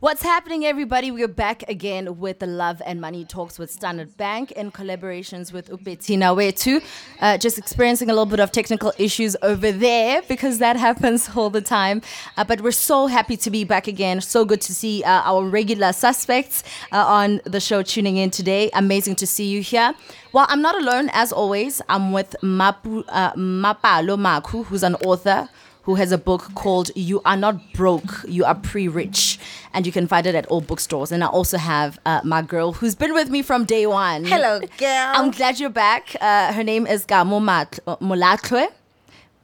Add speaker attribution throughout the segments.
Speaker 1: What's happening, everybody? We're back again with the Love and Money Talks with Standard Bank in collaborations with Upetina. Too uh, just experiencing a little bit of technical issues over there because that happens all the time. Uh, but we're so happy to be back again. So good to see uh, our regular suspects uh, on the show tuning in today. Amazing to see you here. Well, I'm not alone, as always. I'm with Mapu, uh, Mapalo Makhu, who's an author who has a book called You Are Not Broke, You Are Pre Rich. And you can find it at all bookstores. And I also have uh, my girl who's been with me from day one.
Speaker 2: Hello, girl.
Speaker 1: I'm glad you're back. Uh, her name is Gamo Mat-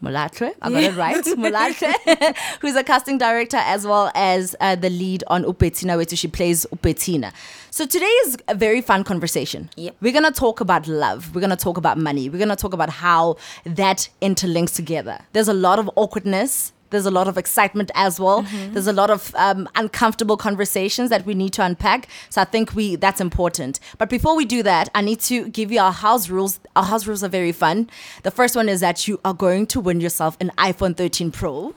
Speaker 1: Molatlwe, I got it right. Molatlwe, who's a casting director as well as uh, the lead on Upetina, where she plays Upetina. So today is a very fun conversation.
Speaker 2: Yep.
Speaker 1: We're gonna talk about love. We're gonna talk about money. We're gonna talk about how that interlinks together. There's a lot of awkwardness. There's a lot of excitement as well. There's a lot of um, uncomfortable conversations that we need to unpack. So I think we that's important. But before we do that, I need to give you our house rules. Our house rules are very fun. The first one is that you are going to win yourself an iPhone 13 Pro.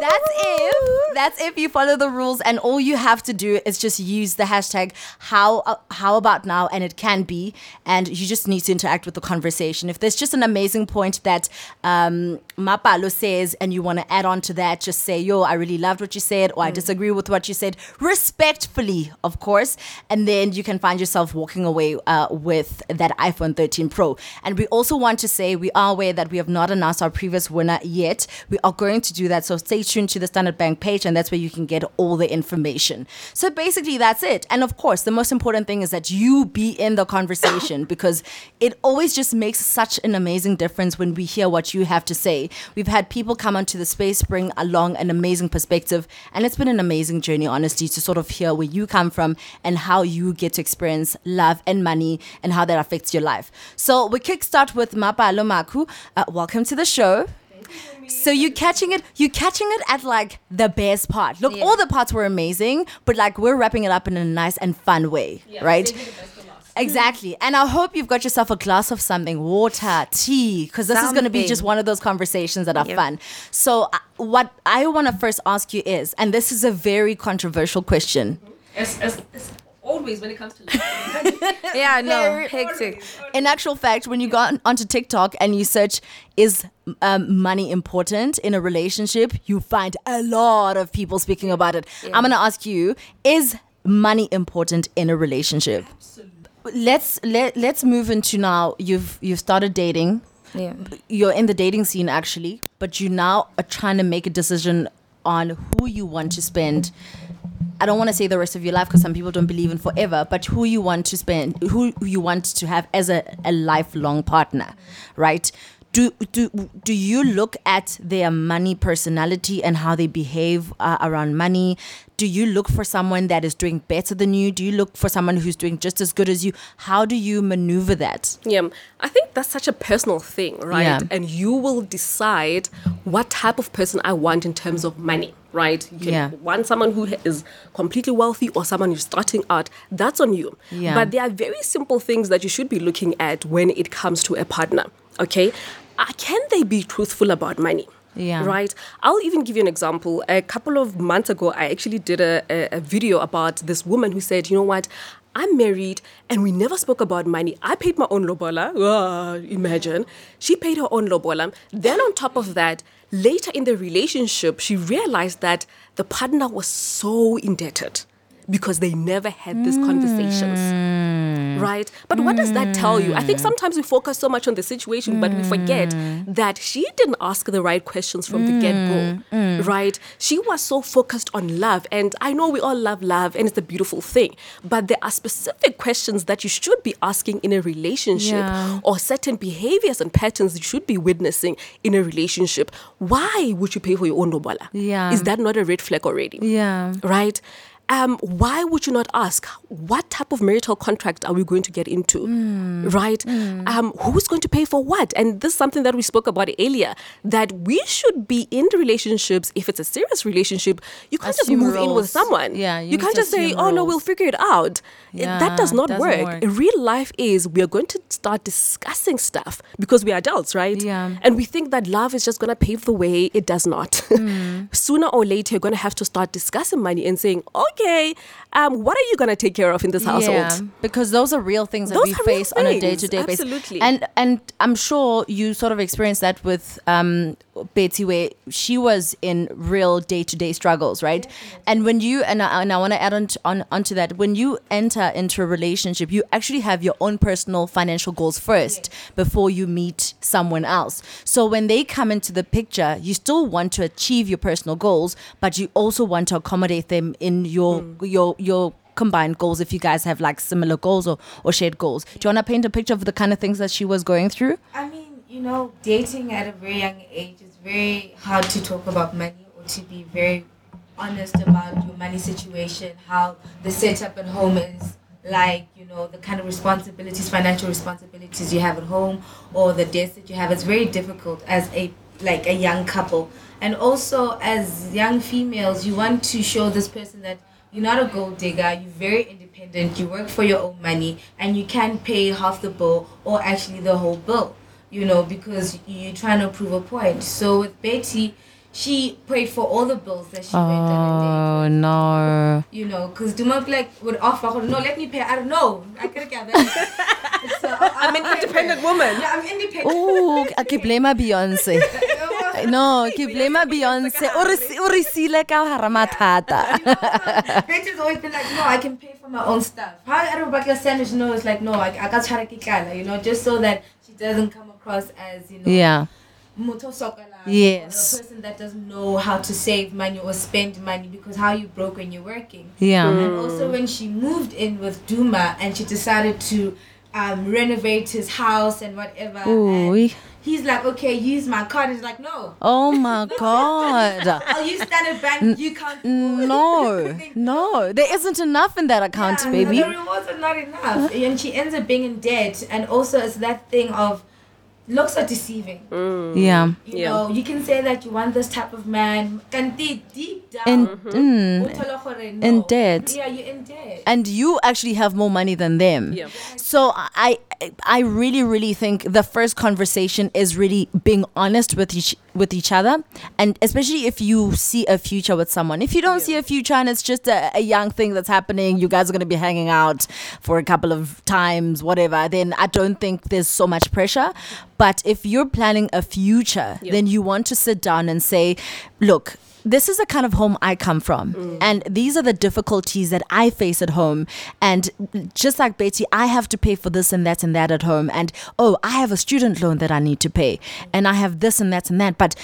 Speaker 1: That's if that's if you follow the rules and all you have to do is just use the hashtag how uh, how about now and it can be and you just need to interact with the conversation. If there's just an amazing point that um, Mapalo says and you want to add on to that, just say yo I really loved what you said or I disagree with what you said respectfully, of course, and then you can find yourself walking away uh, with that iPhone 13 Pro. And we also want to say we are aware that we have not announced our previous winner yet. We are going to do that, so stay tuned to the Standard Bank page, and that's where you can get all the information. So basically, that's it. And of course, the most important thing is that you be in the conversation because it always just makes such an amazing difference when we hear what you have to say. We've had people come onto the space, bring along an amazing perspective, and it's been an amazing journey, honestly, to sort of hear where you come from and how you get to experience love and money and how that affects your life. So we kickstart with Mapalo Makhu. Uh, welcome to the show. So you catching it, you catching it at like the best part. Look,
Speaker 2: Yeah.
Speaker 1: all the parts were amazing, but like we're wrapping it up in a nice and fun way, right? Exactly. And I hope you've got yourself a glass of something, water, tea, because this is going to be just one of those conversations that are
Speaker 2: Yep.
Speaker 1: fun. So, uh, what I want to first ask you is, and this is a very controversial question.
Speaker 3: As, as, as always when it comes to love.
Speaker 2: Yeah, no, hectic.
Speaker 1: In actual fact, when you go on, onto TikTok and you search, is um, money important in a relationship? You find a lot of people speaking about it. I'm going to ask you, is money important in a relationship? Let's let let's move into now. You've you've started dating.
Speaker 2: Yeah.
Speaker 1: You're in the dating scene actually, but you now are trying to make a decision on who you want to spend I don't want to say the rest of your life because some people don't believe in forever, but who you want to spend, who you want to have as a, a lifelong partner, right? Do, do do you look at their money personality and how they behave uh, around money? Do you look for someone that is doing better than you? Do you look for someone who's doing just as good as you? How do you maneuver that?
Speaker 3: yeah, I think that's such a personal thing, right?
Speaker 1: Yeah.
Speaker 3: And you will decide what type of person I want in terms of money, right? You can
Speaker 1: Yeah.
Speaker 3: want someone who is completely wealthy or someone who's starting out. That's on you.
Speaker 1: Yeah.
Speaker 3: But there are very simple things that you should be looking at when it comes to a partner, okay? Uh, can they be truthful about money?
Speaker 1: Yeah.
Speaker 3: Right. I'll even give you an example. A couple of months ago, I actually did a, a, a video about this woman who said, you know what? I'm married and we never spoke about money. I paid my own lobola. Ah, imagine. She paid her own lobola. Then, on top of that, later in the relationship, she realized that the partner was so indebted because they never had these conversations. Hmm. Right? But what does that tell you? I think hmm. sometimes we focus so much on the situation, but we forget hmm. that she didn't ask the right questions from the get go. Right? She was so focused on love. And I know we all love love and it's a beautiful thing. But there are specific questions that you should be asking in a relationship
Speaker 1: Yeah.
Speaker 3: or certain behaviors and patterns you should be witnessing in a relationship. Why would you pay for your own lobola?
Speaker 1: Yeah.
Speaker 3: Is that not a red flag already?
Speaker 1: Yeah.
Speaker 3: Right? Um, why would you not ask what type of marital contract are we going to get into? Right? Um, who's going to pay for what? And this is something that we spoke about earlier that we should be in the relationships. If it's a serious relationship, you can't
Speaker 1: Assume
Speaker 3: just move in with someone.
Speaker 1: Yeah, you
Speaker 3: you can't just say, oh no, we'll figure it out. It-
Speaker 1: Yeah,
Speaker 3: that does not work.
Speaker 1: work.
Speaker 3: Real life is we are going to start discussing stuff because we are adults, right?
Speaker 1: Yeah.
Speaker 3: And we think that love is just going to pave the way. It does not.
Speaker 1: Hmm.
Speaker 3: Sooner or later, you're going to have to start discussing money and saying, okay, um, what are you going to take care of in this household?
Speaker 1: Yeah, because those are real things that
Speaker 3: Those
Speaker 1: we face on a day to day basis.
Speaker 3: absolutely.
Speaker 1: And and I'm sure you sort of experienced that with um, Betty, where she was in real day to day struggles, right? And when you and I, and I want to add on, to, on onto that, when you enter into a relationship, you actually have your own personal financial goals first before you meet someone else. So when they come into the picture, you still want to achieve your personal goals, but you also want to accommodate them in your Mm. your your combined goals if you guys have like similar goals or, or shared goals. Do you want to paint a picture of the kind of things that she was going through?
Speaker 2: I mean, you know, dating at a very young age is very hard to talk about money or to be very honest about your money situation, how the setup at home is like, you know, the kind of responsibilities, financial responsibilities you have at home or the debts that you have. It's very difficult as a like a young couple. And also as young females, you want to show this person that you're not a gold digger, you're very independent, you work for your own money and you can pay half the bill or actually the whole bill, you know, because you're trying to prove a point. So with Betty, she paid for all the bills that she went on a date
Speaker 1: Oh no.
Speaker 2: you know, because do not like would offer, no, let me pay. I don't know. I could get that. so, I'm
Speaker 3: an independent woman.
Speaker 2: Yeah, I'm independent.
Speaker 1: Oh, ke blame Beyonce. No, ke blame Beyonce. O re si- o re sile ka hara mathata.
Speaker 2: Betty's always been like, no, I can pay for my own stuff. How I don't like a sandwich, no, it's like, no, I, I got try to you know, just so that she doesn't come across as, you know,
Speaker 1: Yeah.
Speaker 2: Moto Sokala,
Speaker 1: Yes.
Speaker 2: or a person that doesn't know how to save money or spend money because how you broke when you're working.
Speaker 1: Yeah.
Speaker 2: And also when she moved in with Duma and she decided to um, renovate his house and whatever.
Speaker 1: Ooh.
Speaker 2: And he's like, okay, use my card. He's like, no.
Speaker 1: Oh my god.
Speaker 2: I'll use Standard Bank. You can't.
Speaker 1: No. No. There isn't enough in that account,
Speaker 2: Yeah,
Speaker 1: baby.
Speaker 2: The rewards are not enough. And she ends up being in debt. And also it's that thing of looks are deceiving.
Speaker 1: Yeah.
Speaker 2: You
Speaker 3: Yeah.
Speaker 2: know, you can say that you want this type of man. Kanti deep down.
Speaker 1: In,
Speaker 2: Mm-hmm.
Speaker 1: mm,
Speaker 2: uthola gore
Speaker 1: in debt.
Speaker 2: Yeah, you're in debt.
Speaker 1: and you actually have more money than them.
Speaker 3: Yeah.
Speaker 1: So I I really really think the first conversation is really being honest with each with each other and especially if you see a future with someone. If you don't see a future and it's just a, a young thing that's happening, you guys are going to be hanging out for a couple of times whatever, then I don't think there's so much pressure. But if you're planning a future,
Speaker 3: Yeah.
Speaker 1: then you want to sit down and say, look, this is the kind of home I come from. Mm. And these are the difficulties that I face at home. And just like Betty, I have to pay for this and that and that at home. And oh, I have a student loan that I need to pay. And I have this and that and that. But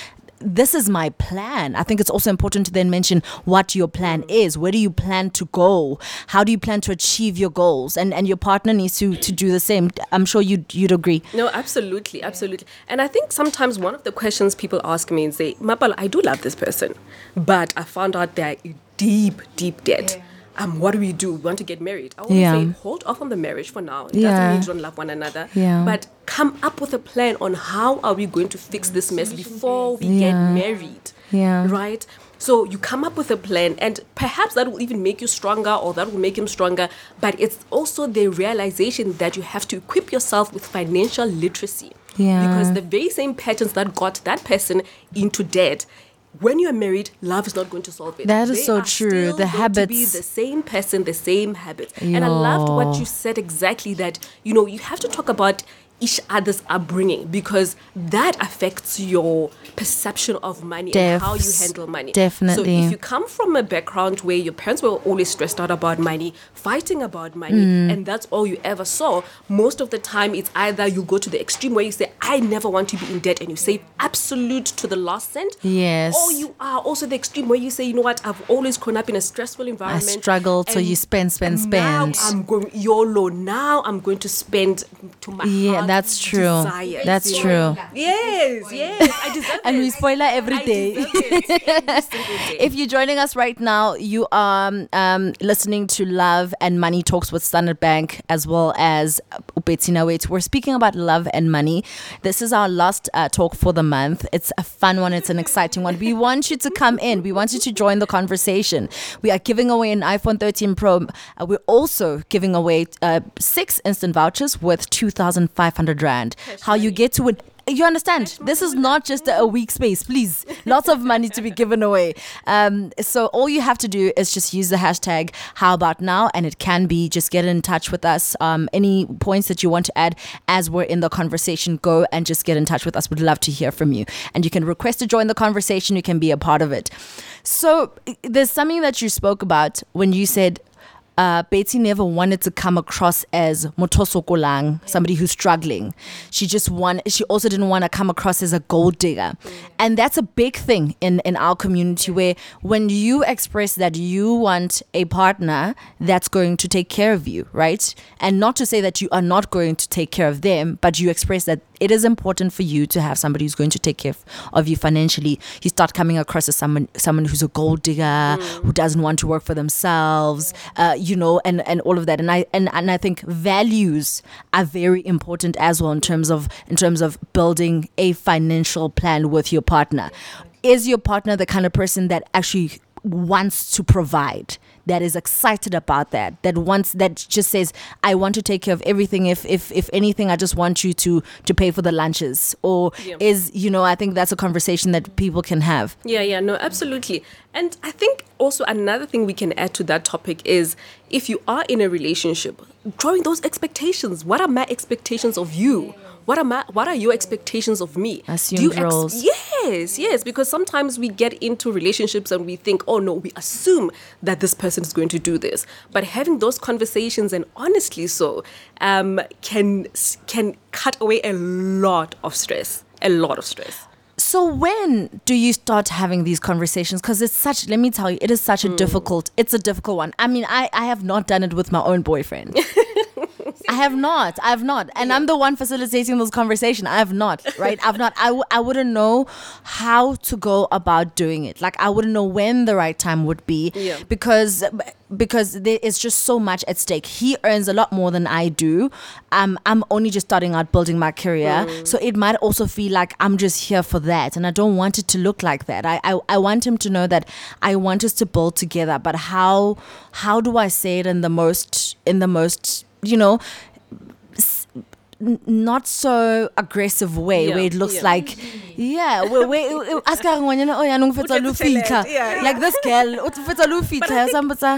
Speaker 1: this is my plan. I think it's also important to then mention what your plan mm. is. Where do you plan to go? How do you plan to achieve your goals? And and your partner needs to to do the same. I'm sure you'd you'd agree.
Speaker 3: No, absolutely, absolutely. And I think sometimes one of the questions people ask me is, say, Mapal, I do love this person, but I found out they're in deep, deep debt.
Speaker 2: Yeah.
Speaker 3: Um, what do we do? We want to get married. I always
Speaker 1: Yeah.
Speaker 3: say, hold off on the marriage for now. It
Speaker 1: Yeah.
Speaker 3: doesn't mean you don't love one another.
Speaker 1: Yeah.
Speaker 3: But come up with a plan on how are we going to fix this mess before we
Speaker 1: Yeah.
Speaker 3: get married.
Speaker 1: Yeah.
Speaker 3: Right? So you come up with a plan, and perhaps that will even make you stronger or that will make him stronger. But it's also the realization that you have to equip yourself with financial literacy.
Speaker 1: Yeah.
Speaker 3: Because the very same patterns that got that person into debt. When you're married, love is not going to solve it.
Speaker 1: That is
Speaker 3: They
Speaker 1: so true. The
Speaker 3: to be the same person, the same habits. And I loved what you said exactly that, you know, you have to talk about each other's upbringing because that affects your perception of money and how you handle money.
Speaker 1: Definitely.
Speaker 3: So if you come from a background where your parents were always stressed out about money, fighting about money,
Speaker 1: Mm.
Speaker 3: and that's all you ever saw, most of the time it's either you go to the extreme where you say, I never want to be in debt and you save absolute to the last cent.
Speaker 1: Yes.
Speaker 3: Or you are also the extreme where you say, you know what, I've always grown up in a stressful environment.
Speaker 1: I struggled, so you spend, spend, spend. Now.
Speaker 3: I'm going YOLO. Now I'm going to spend to my
Speaker 1: Yeah, That's true.
Speaker 3: desires,
Speaker 1: That's true.
Speaker 3: Yes, yes. I deserve
Speaker 1: And
Speaker 3: it.
Speaker 1: we spoiler every
Speaker 3: I
Speaker 1: day.
Speaker 3: deserve it every day.
Speaker 1: If you're joining us right now, you are um, listening to Love and Money Talks with Standard Bank as well as Bettina Wait. We're speaking about love and money. This is our last uh, talk for the month. It's a fun one, it's an exciting one. We want you to come in, we want you to join the conversation. We are giving away an iPhone 13 Pro. Uh, we're also giving away uh, six instant vouchers worth 2,500 Rand. How you get to it You understand? This is not just a week space, please. Lots of money to be given away. Um, so all you have to do is just use the hashtag How About Now, and it can be just get in touch with us. Um, any points that you want to add as we're in the conversation, go and just get in touch with us. We'd love to hear from you, and you can request to join the conversation. You can be a part of it. So there's something that you spoke about when you said uh, Betsy never wanted to come across as motoso kolang, somebody who's struggling. She just want. She also didn't want to come across as a gold digger, and that's a big thing in in our community. Where when you express that you want a partner that's going to take care of you, right, and not to say that you are not going to take care of them, but you express that it is important for you to have somebody who's going to take care of, you financially. You start coming across as someone someone who's a gold digger, who doesn't want to work for themselves, uh, you know, and, and all of that. And I and, and I think values are very important as well in terms of in terms of building a financial plan with your partner. Is your partner the kind of person that actually wants to provide? That is excited about that that wants that just says i want to take care of everything if if if anything i just want you to to pay for the lunches or
Speaker 3: Yeah.
Speaker 1: is you know i think that's a conversation that people can have
Speaker 3: Yeah, yeah, no, absolutely. And I think also another thing we can add to that topic is if you are in a relationship, drawing those expectations. What are my expectations of you? What are my what are your expectations of me?
Speaker 1: Assumed
Speaker 3: you
Speaker 1: roles.
Speaker 3: yes, yes, because sometimes we get into relationships and we think, oh no, we assume that this person is going to do this. But having those conversations and honestly so um, can can cut away a lot of stress. A lot of stress.
Speaker 1: So when do you start having these conversations? Because it's such let me tell you it is such a hmm. difficult it's a difficult one. I mean i i have not done it with my own boyfriend I have not. I have not. And I'm the one facilitating those conversations. I have not, right? I've not. I, w- I wouldn't know how to go about doing it. Like, I wouldn't know when the right time would be
Speaker 3: Yeah.
Speaker 1: because because there is just so much at stake. He earns a lot more than I do. Um, I'm only just starting out building my career. So it might also feel like I'm just here for that. And I don't want it to look like that. I, I, I want him to know that I want us to build together. But how how do I say it in the most in the most you know not so aggressive way
Speaker 3: Yeah,
Speaker 1: where it looks
Speaker 3: yeah.
Speaker 1: like yeah where, where ask her ngwana oh yanong fetsa lo like this girl o fetsa lo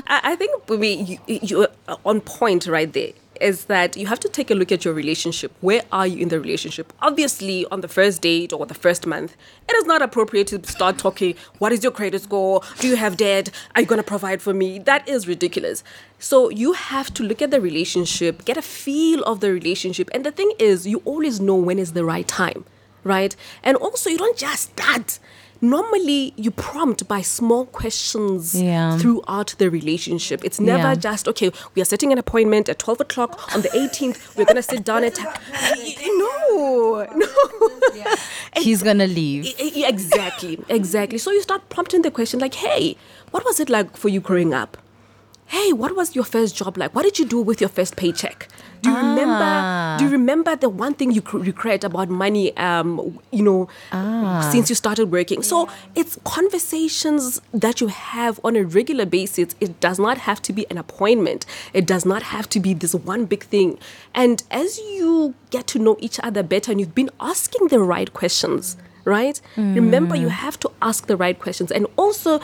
Speaker 3: I, I think we, you, you're on point right there. Is that you have to take a look at your relationship. Where are you in the relationship? Obviously, on the first date or the first month, it is not appropriate to start talking. What is your credit score? Do you have debt? Are you going to provide for me? That is ridiculous. So you have to look at the relationship, get a feel of the relationship. And the thing is, you always know when is the right time, right? And also, you don't just start. Normally, you prompt by small questions
Speaker 1: Yeah.
Speaker 3: throughout the relationship. It's never
Speaker 1: Yeah.
Speaker 3: just, okay, we are setting an appointment at 12 o'clock on the 18th. We're going to sit down at. no, no.
Speaker 1: he's gonna leave
Speaker 3: E- e- exactly, exactly. So you start prompting the question like, hey, what was it like for you growing up? Hey, what was your first job like? What did you do with your first paycheck? Do you remember? Ah. Do you remember the one thing you regret about money? Um, you know, ah. since you started working. So it's conversations that you have on a regular basis. It does not have to be an appointment. It does not have to be this one big thing. And as you get to know each other better, and you've been asking the right questions, right? Mm. Remember, you have to ask the right questions, and also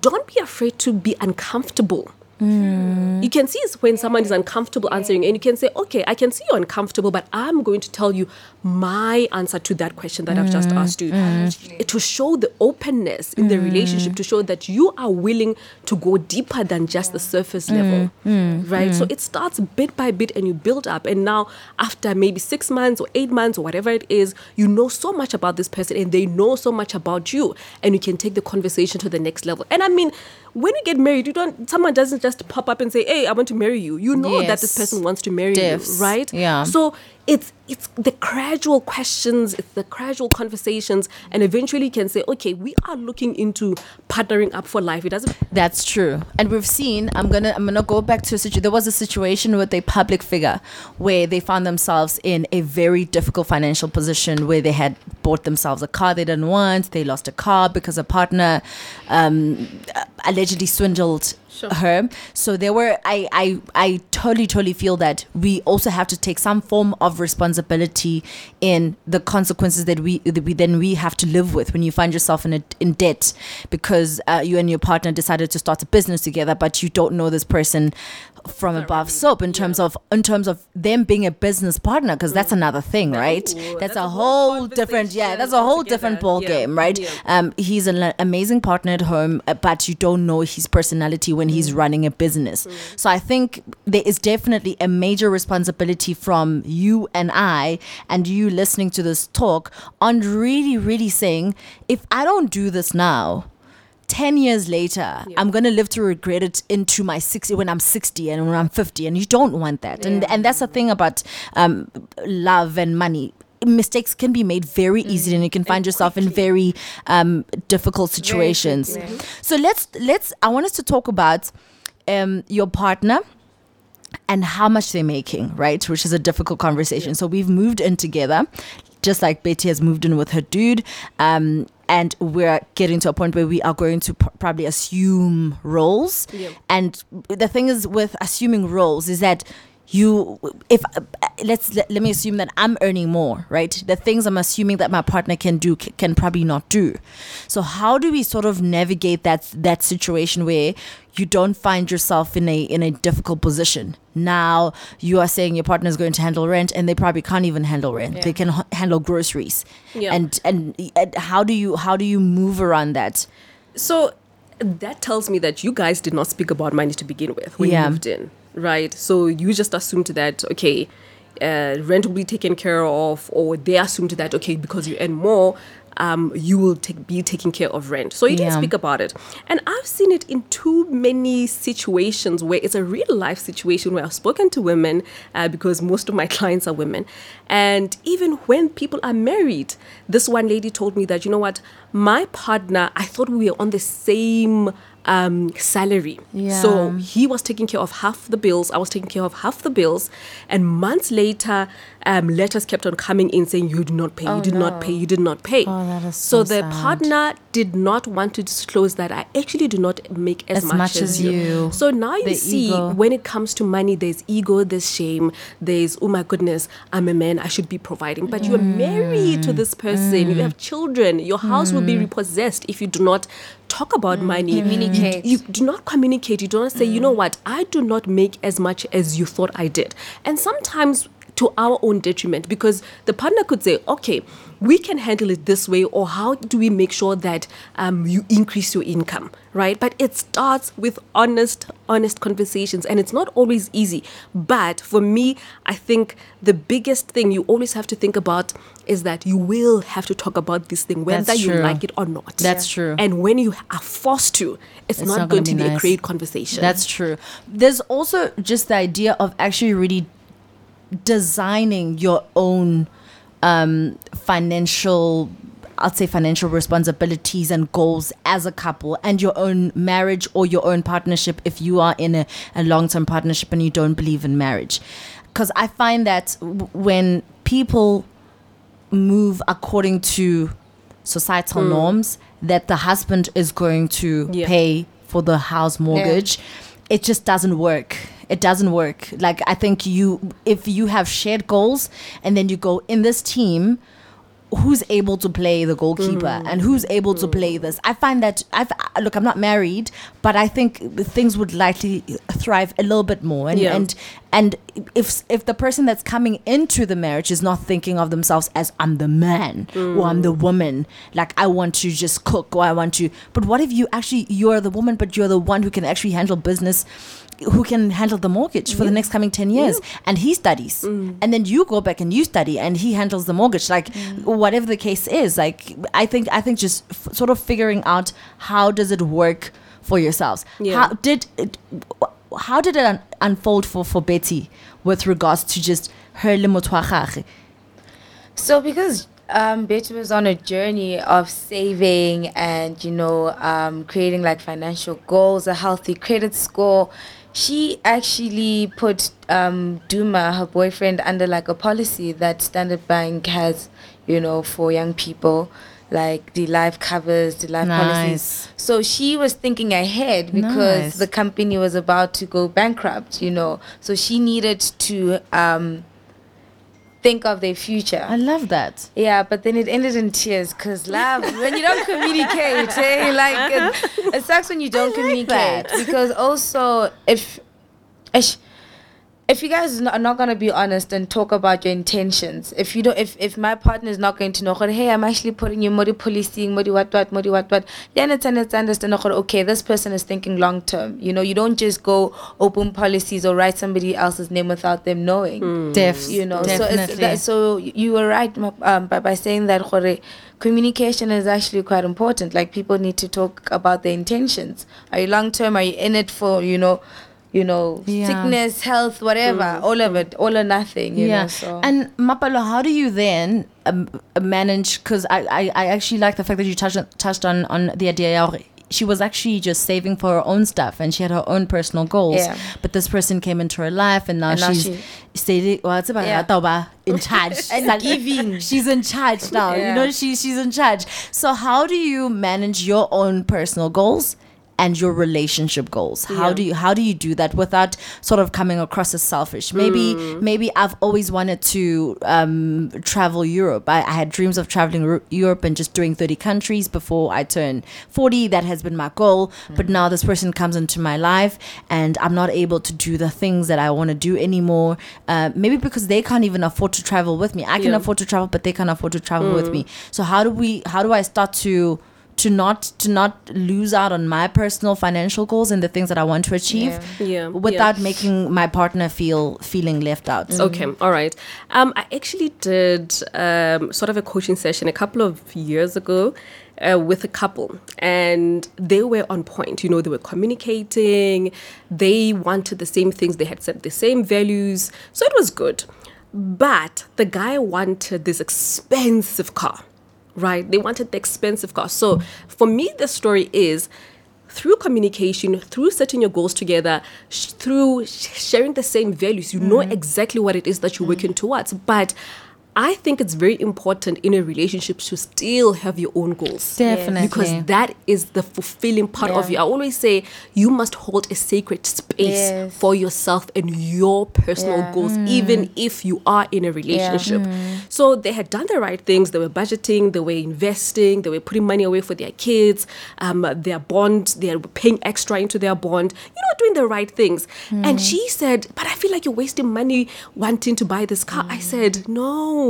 Speaker 3: don't be afraid to be uncomfortable. Hmm. You can see when someone is uncomfortable answering, and you can say, Okay, I can see you're uncomfortable, but I'm going to tell you my answer to that question that I've just mm, asked you. Mm. To show the openness in the mm. relationship, to show that you are willing to go deeper than just the surface level. Right? So it starts bit by bit and you build up. And now, after maybe six months or eight months or whatever it is, you know so much about this person and they know so much about you, and you can take the conversation to the next level. And I mean, when you get married, you don't. Someone doesn't just pop up and say, "Hey, I want to marry you." You know that this person wants to marry
Speaker 1: Diffs.
Speaker 3: you, right?
Speaker 1: Yeah.
Speaker 3: So it's it's the gradual questions, it's the gradual conversations, and eventually you can say, "Okay, we are looking into partnering up for life." It doesn't.
Speaker 1: That's true, and we've seen. I'm gonna I'm gonna go back to a situation. There was a situation with a public figure where they found themselves in a very difficult financial position where they had bought themselves a car they didn't want. They lost a car because a partner um, allegedly swindled her. So there were. I I I totally totally feel that we also have to take some form of responsibility in the consequences that we that we then we have to live with when you find yourself in a, in debt because uh, you and your partner decided to start a business together, but you don't know this person from above soap in terms of in terms of them being a business partner because that's another thing right
Speaker 3: Ooh,
Speaker 1: that's,
Speaker 3: that's
Speaker 1: a
Speaker 3: a
Speaker 1: whole
Speaker 3: whole
Speaker 1: different yeah that's a whole different ball
Speaker 3: Yeah,
Speaker 1: game right?
Speaker 3: Yeah.
Speaker 1: um he's an amazing partner at home uh, but you don't know his personality when he's
Speaker 3: Mm.
Speaker 1: running a business. So i think there is definitely a major responsibility from you and i and you listening to this talk on really really saying if i don't do this now 10 years later i'm going to live to regret it into my 60 when i'm 60 and when i'm 50 and you don't want that. And and that's the thing about um, love and money. Mistakes can be made very easily and you can find yourself in very um, difficult situations. so let's let's i want us to talk about um, your partner and how much they're making, right? Which is a difficult conversation. So we've moved in together, just like Betty has moved in with her dude. Um, and we're getting to a point where we are going to pr- probably assume roles.
Speaker 3: Yeah.
Speaker 1: And the thing is with assuming roles is that you if let's let, let me assume that i'm earning more right? The things i'm assuming that my partner can do c- can probably not do. So how do we sort of navigate that that situation where you don't find yourself in a in a difficult position? Now you are saying your partner is going to handle rent and they probably can't even handle rent. They can h- handle groceries.
Speaker 3: Yeah.
Speaker 1: and, and and how do you how do you move around that?
Speaker 3: So that tells me that you guys did not speak about money to begin with when
Speaker 1: Yeah.
Speaker 3: you moved in, right? So you just assumed that okay, uh, rent will be taken care of, or they assumed that okay, because you earn more, um, you will take, be taking care of rent. So you didn't speak about it, and I've seen it in too many situations where it's a real life situation where I've spoken to women uh, because most of my clients are women, and even when people are married, this one lady told me that you know what, my partner, I thought we were on the same um, salary. So he was taking care of half the bills. I was taking care of half the bills. And months later, um, letters kept on coming in saying, You did not pay, you did not pay, you did not pay.
Speaker 1: Oh, that is so so
Speaker 3: the
Speaker 1: sad.
Speaker 3: partner did not want to disclose that I actually do not make as,
Speaker 1: As much as you.
Speaker 3: So now you
Speaker 1: The
Speaker 3: see,
Speaker 1: ego.
Speaker 3: when it comes to money, there's ego, there's shame, there's, oh my goodness, I'm a man, I should be providing. But you're married to this person, you have children, your house will be repossessed if you do not talk about mm. money.
Speaker 2: Communicate.
Speaker 3: You, you do not communicate. You do not say, you know mm. what, I do not make as much as you thought I did. And sometimes to our own detriment because the partner could say, okay, we can handle it this way, or how do we make sure that um, you increase your income, right? But it starts with honest, honest conversations, and it's not always easy. But for me, I think the biggest thing you always have to think about is that you will have to talk about this thing, whether
Speaker 1: That's
Speaker 3: you
Speaker 1: true.
Speaker 3: like it or not.
Speaker 1: That's true.
Speaker 3: And when you are forced to, it's,
Speaker 1: It's
Speaker 3: not,
Speaker 1: not
Speaker 3: going
Speaker 1: gonna
Speaker 3: to
Speaker 1: be
Speaker 3: be a great conversation.
Speaker 1: That's true. There's also just the idea of actually really designing your own um, financial I'd say financial responsibilities and goals as a couple and your own marriage or your own partnership if you are in a, a long term partnership and you don't believe in marriage. Because I find that w- when people move according to societal norms, that the husband is going to
Speaker 3: Yeah.
Speaker 1: pay for the house mortgage, it just doesn't work. It doesn't work. Like I think you, if you have shared goals and then you go in this team, who's able to play the goalkeeper
Speaker 3: Mm-hmm.
Speaker 1: and who's able to play this i find that i've look i'm not married but i think things would likely thrive a little bit more and
Speaker 3: Yeah.
Speaker 1: and and if if the person that's coming into the marriage is not thinking of themselves as i'm the man or i'm the
Speaker 3: Mm.
Speaker 1: woman like i want to just cook or i want to but what if you actually you're the woman but you're the one who can actually handle business who can handle the mortgage for the next coming 10 years and he studies
Speaker 3: Mm.
Speaker 1: and then you go back and you study and he handles the mortgage like whatever the case is like i think i think just f- sort of figuring out how does it work for yourselves.
Speaker 3: Yeah.
Speaker 1: How did it, how did it un- unfold for for Betty with regards to just her le motho wa gagwe?
Speaker 2: So because um, Betty was on a journey of saving and you know um, creating like financial goals, a healthy credit score, she actually put um, Duma, her boyfriend, under like a policy that Standard Bank has, you know, for young people. Like the life covers, the life
Speaker 1: Nice.
Speaker 2: policies. So she was thinking ahead because
Speaker 1: Nice.
Speaker 2: the company was about to go bankrupt, you know. So she needed to um, think of their future.
Speaker 1: I love that.
Speaker 2: Yeah, but then it ended in tears because love, when you don't communicate, eh, like it, it sucks when you don't
Speaker 1: like
Speaker 2: communicate.
Speaker 1: that.
Speaker 2: Because also, if ish, if you guys are not going to be honest and talk about your intentions, if you don't, if, if my partner is not going to know, hey, I'm actually putting you modi policing, modi what what, modi what what, then it's and it's understand, okay, this person is thinking long term. You know, you don't just go open policies or write somebody else's name without them knowing
Speaker 1: Def,
Speaker 2: you know
Speaker 1: definitely.
Speaker 2: so it's that, so you were right ma- um, by, by saying that Gore, communication is actually quite important like people need to talk about their intentions are you long term are you in it for you know you know
Speaker 1: Yeah.
Speaker 2: sickness health whatever all of it all or nothing you
Speaker 1: yeah.
Speaker 2: know so
Speaker 1: And Mapalo, how do you then um, uh, manage? Because I, I, I actually like the fact that you touched on, touched on on the idea. hore She was actually just saving for her own stuff, and she had her own personal goals.
Speaker 2: Yeah.
Speaker 1: But this person came into her life, and now
Speaker 2: And now
Speaker 1: she's
Speaker 2: she-.
Speaker 1: Well, it's about
Speaker 2: Yeah.
Speaker 1: in charge
Speaker 2: And giving.
Speaker 1: She's in charge now.
Speaker 2: Yeah.
Speaker 1: You know, she she's in charge. So how do you manage your own personal goals? And your relationship goals. How
Speaker 3: Yeah.
Speaker 1: do you how do you do that without sort of coming across as selfish? Maybe
Speaker 3: Mm.
Speaker 1: maybe i've always wanted to um, travel europe. I, I had dreams of traveling europe and just doing 30 countries before i turn 40 that has been my goal. But now this person comes into my life and i'm not able to do the things that i want to do anymore uh, maybe because they can't even afford to travel with me. I can
Speaker 3: Yeah.
Speaker 1: afford to travel but they can't afford to travel with me. So how do we how do i start to to not to not lose out on my personal financial goals and the things that I want to achieve
Speaker 2: Yeah.
Speaker 3: Yeah,
Speaker 1: without
Speaker 3: yeah.
Speaker 1: making my partner feel feeling left out.
Speaker 3: Okay, all right. Um, I actually did um, sort of a coaching session a couple of years ago uh, with a couple, and they were on point. You know, they were communicating, they wanted the same things, they had set the same values, so it was good. But the guy wanted this expensive car, right? They wanted the expensive car. So for me, the story is through communication, through setting your goals together, sh- through sh- sharing the same values, you know mm. exactly what it is that you're working mm. towards. But I think it's very important in a relationship to still have your own goals.
Speaker 1: Definitely.
Speaker 3: Because that is the fulfilling part of you. I always say you must hold a sacred space
Speaker 2: Yes.
Speaker 3: for yourself and your personal
Speaker 2: Yeah.
Speaker 3: goals, mm. even if you are in a relationship. Mm. So they had done the right things. They were budgeting, they were investing, they were putting money away for their kids, um, their bond, they were paying extra into their bond, you know, doing the right things. And mm. she said, But I feel like you're wasting money wanting to buy this car. I said, No.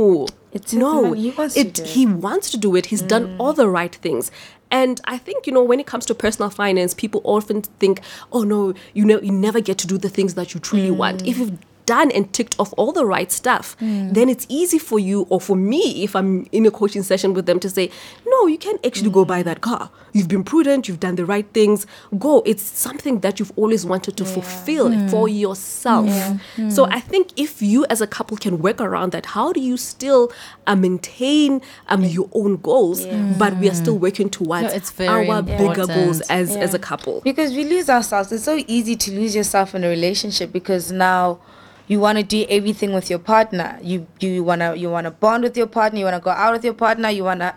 Speaker 2: It's
Speaker 3: no.
Speaker 2: He wants to
Speaker 3: it,
Speaker 2: do it.
Speaker 3: he wants to do it. He's done mm. all the right things. And I think, you know, when it comes to personal finance, people often think, oh no, you know, you never get to do the things that you truly want. Mm. If you've done and ticked off all the right stuff, then it's easy for you or for me, if I'm in a coaching session with them, to say, no, you can actually go buy that car. You've been prudent, you've done the right things. Go. It's something that you've always wanted to fulfill for yourself. So I think if you as a couple can work around that, how do you still uh, maintain um, your own goals, but we are still working towards
Speaker 1: No, it's very
Speaker 3: our bigger goals as, as a couple?
Speaker 2: because we lose ourselves it's so easy to lose yourself in a relationship because now you want to do everything with your partner. You you want to you want to bond with your partner you want to go out with your partner you want to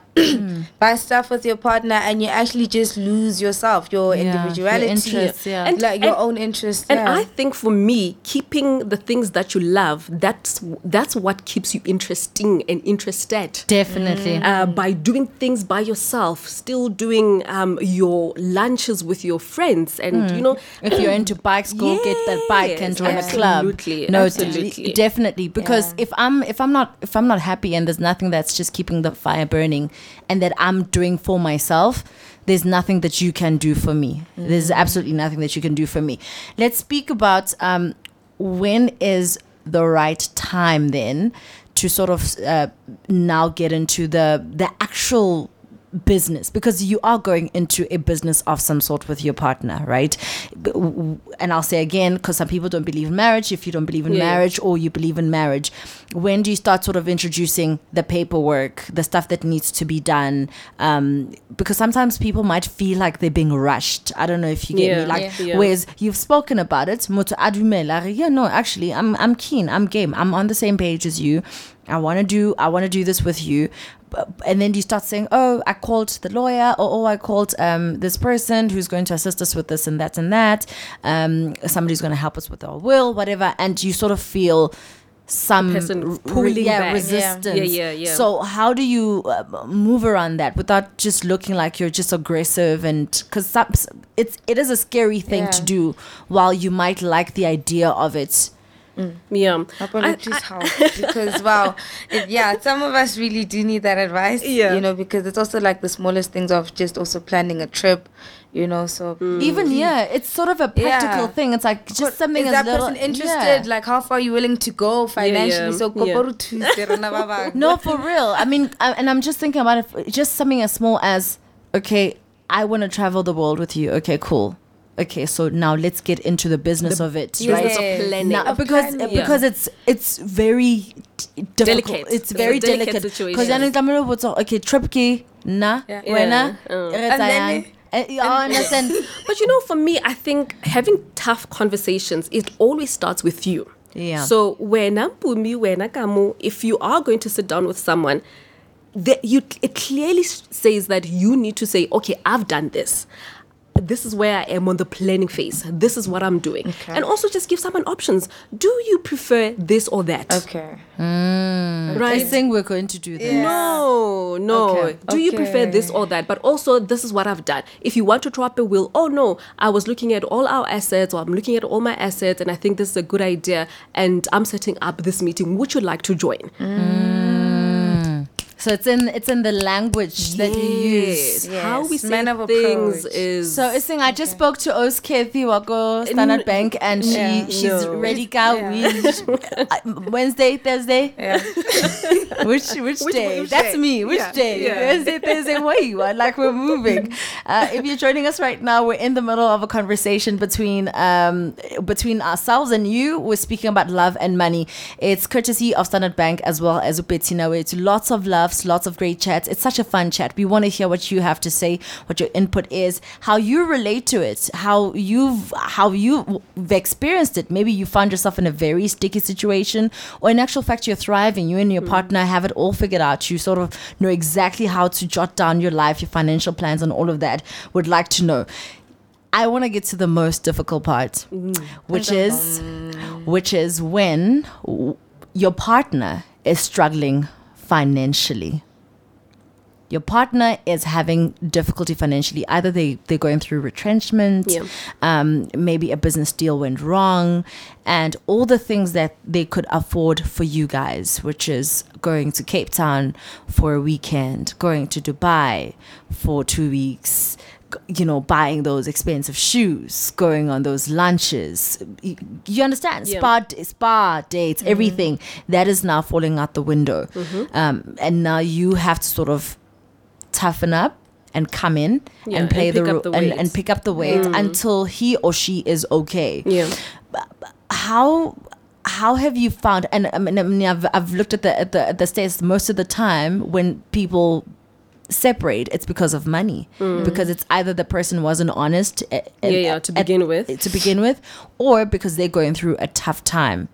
Speaker 2: buy stuff with your partner and you actually just lose yourself your
Speaker 1: Yeah, your
Speaker 2: individuality
Speaker 1: interests, yeah.
Speaker 2: and like your
Speaker 3: And-
Speaker 2: own interests
Speaker 3: And
Speaker 2: yeah.
Speaker 3: I think for me, keeping the things that you love, that's that's what keeps you interesting and interested.
Speaker 1: Definitely.
Speaker 3: Uh, by doing things by yourself, still doing um, your lunches with your friends, and you know,
Speaker 1: if you're into bikes, go get that bike and
Speaker 3: Yes,
Speaker 1: join a club.
Speaker 3: absolutely,
Speaker 1: No,
Speaker 3: absolutely.
Speaker 1: definitely. Because
Speaker 2: Yeah.
Speaker 1: if I'm if I'm not if I'm not happy and there's nothing that's just keeping the fire burning, and that I'm doing for myself, there's nothing that you can do for me. There's absolutely nothing that you can do for me. Let's speak about um, when is the right time then to sort of uh, now get into the the actual business because you are going into a business of some sort with your partner, right? B- w- w- And I'll say again, because some people don't believe in marriage. If you don't believe in
Speaker 3: Yeah.
Speaker 1: marriage or you believe in marriage, when do you start sort of introducing the paperwork, the stuff that needs to be done? Um, because sometimes people might feel like they're being rushed. I don't know if you get me. Like,
Speaker 3: Yeah. Yeah.
Speaker 1: whereas you've spoken about it, motho a dumela, re, yeah, no, actually, I'm I'm keen, I'm game, I'm on the same page as you. I want to do I want to do this with you. And then you start saying, "Oh, I called the lawyer, or oh, I called um, this person who's going to assist us with this and that and that. Um, somebody's going to help us with our will, whatever." And you sort of feel some
Speaker 3: person pulling
Speaker 1: yeah,
Speaker 3: back. Yeah.
Speaker 1: resistance.
Speaker 3: Yeah, yeah, yeah.
Speaker 1: So how do you uh, move around that without just looking like you're just aggressive and because it's it is a scary thing to do while you might like the idea of it.
Speaker 3: Yeah.
Speaker 2: Apologies,
Speaker 3: I-
Speaker 2: how? Because wow, it, yeah, some of us really do need that advice.
Speaker 3: Yeah.
Speaker 2: you know, because it's also like the smallest things of just also planning a trip. You know, so
Speaker 3: Mm.
Speaker 1: Even yeah, it's sort of a practical
Speaker 2: Yeah.
Speaker 1: thing. It's like just something
Speaker 2: is
Speaker 1: as
Speaker 2: that
Speaker 1: little,
Speaker 2: person interested?
Speaker 1: yeah.
Speaker 2: Like, how far are you willing to go financially?
Speaker 3: yeah,
Speaker 2: So,
Speaker 3: yeah.
Speaker 2: koporu Tuesday, rona ba bang.
Speaker 1: no, for real. I mean, I, and I'm just thinking about it. Just something as small as okay, I want to travel the world with you. Okay, cool. Okay, so now let's get into the business of it,
Speaker 3: Business
Speaker 1: right?
Speaker 3: of planning.
Speaker 1: Now,
Speaker 2: Of
Speaker 1: because
Speaker 2: planning.
Speaker 3: Yeah.
Speaker 1: because it's it's very d- difficult.
Speaker 3: Delicate.
Speaker 1: It's
Speaker 3: It's
Speaker 1: very
Speaker 3: delicate
Speaker 1: delicate.
Speaker 3: situation.
Speaker 1: Because then tlamehile ho botsa, okay, trip ke na
Speaker 2: Yeah.
Speaker 1: wena
Speaker 3: Yeah. Uh.
Speaker 2: And then
Speaker 1: tsayang. Eh, you understand?
Speaker 3: But you know, for me, I think having tough conversations, it always starts with you.
Speaker 1: Yeah.
Speaker 3: So when Mpumi, when Akamu, if you are going to sit down with someone, that you it clearly says that you need to say, okay, I've done this. This is where I am on the planning phase. This is what I'm doing.
Speaker 2: Okay.
Speaker 3: And also just give someone options. Do you prefer this or that?
Speaker 2: Okay. Hmm.
Speaker 1: I
Speaker 3: Right?
Speaker 1: think we're going to do this.
Speaker 3: No, no.
Speaker 1: Okay.
Speaker 3: Do you prefer this or that? But also, this is what I've done. If you want to drop a will, oh no, I was looking at all our assets, or I'm looking at all my assets, and I think this is a good idea, and I'm setting up this meeting. Would you like to join? Hmm.
Speaker 1: So it's in it's in the language that you use.
Speaker 3: Yes. How we
Speaker 2: Yes,
Speaker 3: say
Speaker 2: man of
Speaker 3: things
Speaker 2: approach.
Speaker 3: is
Speaker 1: So it's saying I just spoke to Os Kathy Wako Standard
Speaker 3: N-
Speaker 1: Bank and she
Speaker 2: Yeah.
Speaker 1: she's
Speaker 3: No.
Speaker 1: ready ka we Wednesday Thursday
Speaker 2: Yeah.
Speaker 1: which which,
Speaker 3: Which-
Speaker 1: day
Speaker 3: which
Speaker 1: that's
Speaker 3: day?
Speaker 1: me which
Speaker 3: Yeah,
Speaker 1: day
Speaker 3: yeah.
Speaker 1: Wednesday Thursday where you are like we're moving uh, if you're joining us right now we're in the middle of a conversation between um between ourselves and you we're speaking about love and money it's courtesy of Standard Bank as well as Upetina it's lots of lots of great chats. It's such a fun chat. We want to hear what you have to say what your input is how you relate to it how you've how you've experienced it. Maybe you found yourself in a very sticky situation or in actual fact you're thriving. You and your hmm. partner have it all figured out. You sort of know exactly how to jot down your life your financial plans and all of that. Would like to know. I want to get to the most difficult part, mm-hmm. which is which is when your partner is struggling financially. Your partner is having difficulty financially. Either they, they're going through retrenchment,
Speaker 3: Yeah.
Speaker 1: um, maybe a business deal went wrong, and all the things that they could afford for you guys, which is going to Cape Town for a weekend, going to Dubai for two weeks, you know, buying those expensive shoes, going on those lunches. Y- You understand?
Speaker 3: Yeah.
Speaker 1: Spa, spa dates, everything that is now falling out the window.
Speaker 3: Mm-hmm.
Speaker 1: Um, and now you have to sort of toughen up and come in
Speaker 3: Yeah,
Speaker 1: and play
Speaker 3: and
Speaker 1: the,
Speaker 3: pick
Speaker 1: ro-
Speaker 3: up the
Speaker 1: and,
Speaker 3: weight.
Speaker 1: and pick up the weight until he or she is okay
Speaker 3: yeah.
Speaker 1: how how have you found and I mean, I mean I've, I've looked at the at the at the stats most of the time when people separate it's because of money because it's either the person wasn't honest a-
Speaker 3: Mm. Yeah,
Speaker 1: and-
Speaker 3: yeah, to
Speaker 1: at-
Speaker 3: begin with.
Speaker 1: to begin with or because they're going through a tough time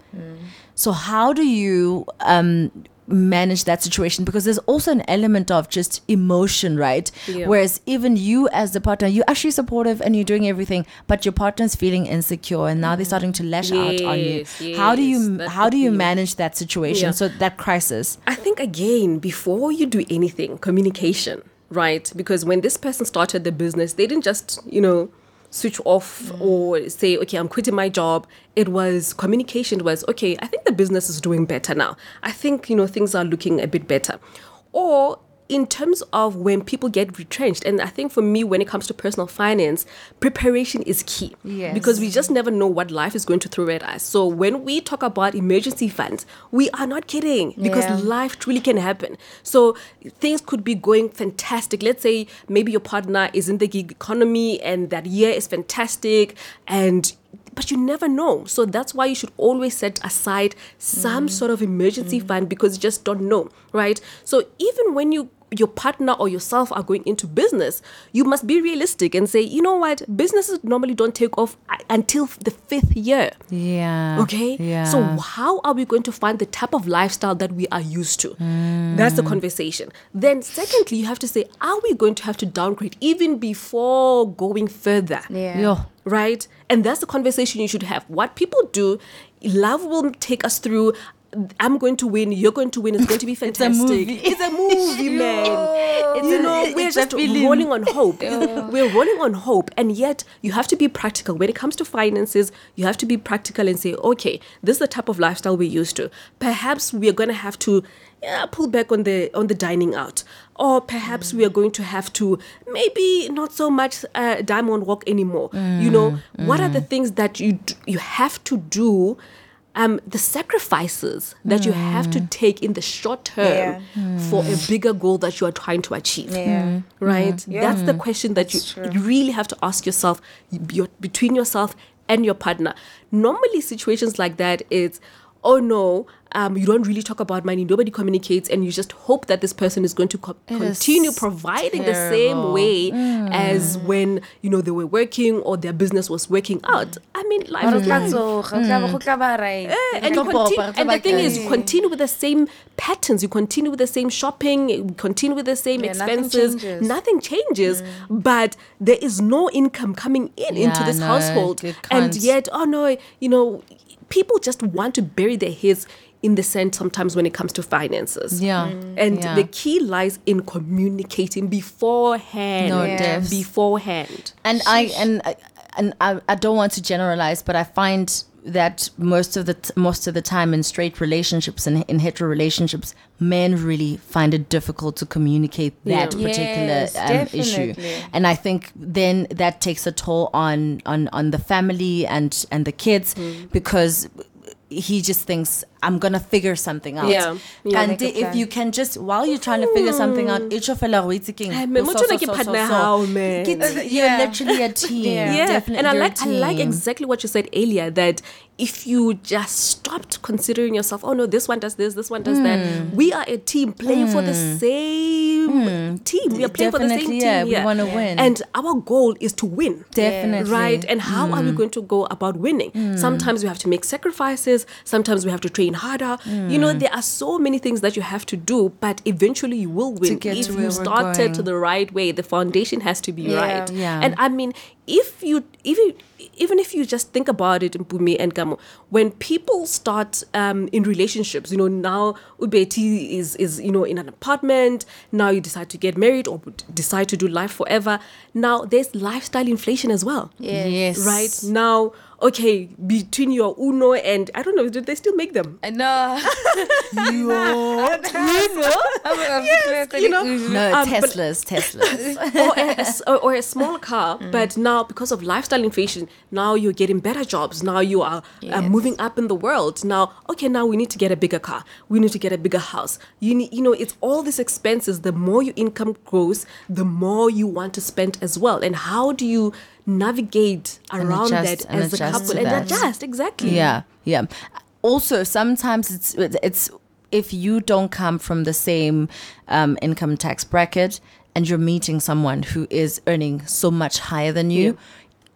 Speaker 1: so how do you um manage that situation because there's also an element of just emotion right
Speaker 3: Yeah.
Speaker 1: whereas even you as the partner you're actually supportive and you're doing everything but your partner's feeling insecure and now they're starting to lash out on you
Speaker 3: Yes,
Speaker 1: how do you how do you manage that situation
Speaker 3: Yeah.
Speaker 1: so that crisis
Speaker 3: I think again, before you do anything, communication, right? Because when this person started the business, they didn't just, you know, switch off mm. or say, okay, I'm quitting my job. It was communication was, okay, I think the business is doing better now. I think, you know, things are looking a bit better. Or in terms of when people get retrenched, and I think for me, when it comes to personal finance, preparation is key.
Speaker 1: Yes.
Speaker 3: Because we just never know what life is going to throw at us. So when we talk about emergency funds, we are not kidding because
Speaker 2: Yeah.
Speaker 3: life truly can happen. So things could be going fantastic. Let's say maybe your partner is in the gig economy and that year is fantastic and but you never know. So that's why you should always set aside some mm. sort of emergency mm. fund because you just don't know, right? So even when you your partner or yourself are going into business, you must be realistic and say, you know what, businesses normally don't take off uh, until the fifth year.
Speaker 1: Yeah.
Speaker 3: Okay.
Speaker 1: Yeah.
Speaker 3: So how are we going to find the type of lifestyle that we are used to? That's the conversation. Then secondly, you have to say, are we going to have to downgrade even before going further?
Speaker 2: Yeah.
Speaker 1: Yo.
Speaker 3: Right? And that's the conversation you should have. What people do, love will take us through. I'm going to win. You're going to win. It's going to be fantastic.
Speaker 1: it's a movie.
Speaker 3: It's a movie, man. You know, we're just
Speaker 1: film.
Speaker 3: rolling on hope. We're rolling on hope, and yet you have to be practical when it comes to finances. You have to be practical and say, okay, this is the type of lifestyle we're used to. Perhaps we are going to have to yeah, pull back on the on the dining out, or perhaps we are going to have to maybe not so much uh, diamond walk anymore. You know, what are the things that you d- you have to do? Um, the sacrifices that you have to mm. take in the short term mm. for a bigger goal that you are trying to achieve
Speaker 2: Yeah. Mm.
Speaker 3: right?
Speaker 2: Yeah.
Speaker 3: That's the question that you you really have to ask yourself your, between yourself and your partner. Normally, situations like that is, oh no, um, you don't really talk about money. Nobody communicates, and you just hope that this person is going to co- continue providing the same
Speaker 1: terrible.
Speaker 3: way as when you know they were working or their business was working out. I mean, life
Speaker 2: Mara
Speaker 3: is life.
Speaker 2: tsoga, o tla ba go tla ba right.
Speaker 3: Eh, and, continue, and the thing is, you continue with the same patterns. You continue with the same shopping. You continue with the same
Speaker 2: Yeah, nothing
Speaker 3: expenses.
Speaker 2: changes.
Speaker 3: Nothing changes, but there is no income coming in into this
Speaker 1: no,
Speaker 3: household, and yet, oh no, you know, people just want to bury their heads in the sense sometimes when it comes to finances.
Speaker 1: Yeah.
Speaker 3: And
Speaker 1: Yeah.
Speaker 3: the key lies in communicating beforehand.
Speaker 1: No,
Speaker 2: Yes.
Speaker 1: Devs.
Speaker 3: Beforehand.
Speaker 1: and I and I- and I, I don't want to generalize, but I find that most of the t- most of the time in straight relationships and in hetero relationships, men really find it difficult to communicate that
Speaker 3: Yeah.
Speaker 1: particular
Speaker 2: Yes,
Speaker 1: um, issue, and I think then that takes a toll on on on the family and and the kids because he just thinks I'm gonna figure something out.
Speaker 3: Yeah, yeah.
Speaker 1: And if you can just while you're trying to figure something out, hmm. it's your fella waiting.
Speaker 3: Hey, man, what you like your partner how, man?
Speaker 1: You're literally a team.
Speaker 2: Yeah.
Speaker 3: yeah
Speaker 1: Definitely
Speaker 3: and i like i like exactly what you said earlier that if you just stopped considering yourself oh no this one does this this one does
Speaker 1: Hmm.
Speaker 3: that we are a team playing for the same team. We are playing for the same
Speaker 1: Definitely,
Speaker 3: team
Speaker 1: yeah, we wanna win.
Speaker 3: and our goal is to win.
Speaker 1: Definitely.
Speaker 3: right? And how are we
Speaker 1: Hmm.
Speaker 3: going to go about winning? Sometimes we have to make sacrifices. Sometimes we have to train harder. You know there are so many things that you have to do but eventually you will win. if
Speaker 1: to
Speaker 3: you started to the right way the foundation has to be
Speaker 2: Yeah.
Speaker 3: right.
Speaker 1: Yeah.
Speaker 3: and I mean, if you even even if you just think about it, in Mpumi and Gamo, when people start um, in relationships, you know, now Ubeti is is you know in an apartment. Now you decide to get married or decide to do life forever. Now there's lifestyle inflation as well.
Speaker 2: Yes.
Speaker 1: Yes.
Speaker 3: Right now, okay, between your Uno and I don't know, do they still make them?
Speaker 2: I know.
Speaker 3: you know,
Speaker 1: No,
Speaker 3: Um, but-
Speaker 1: Teslas, Teslas.
Speaker 3: or, a, a s- or- or a small car, but now because of lifestyle inflation, now you're getting better jobs. Now you are uh, moving up in the world. Now, okay, now we need to get a bigger car. We need to get a bigger house. You need, you know, it's all these expenses. The more your income grows, the more you want to spend as well. And how do you navigate around
Speaker 1: adjust-
Speaker 3: that as a couple and
Speaker 1: that.
Speaker 3: adjust exactly?
Speaker 1: yeah, yeah. Also, sometimes it's it's if you don't come from the same um, income tax bracket and you're meeting someone who is earning so much higher than you,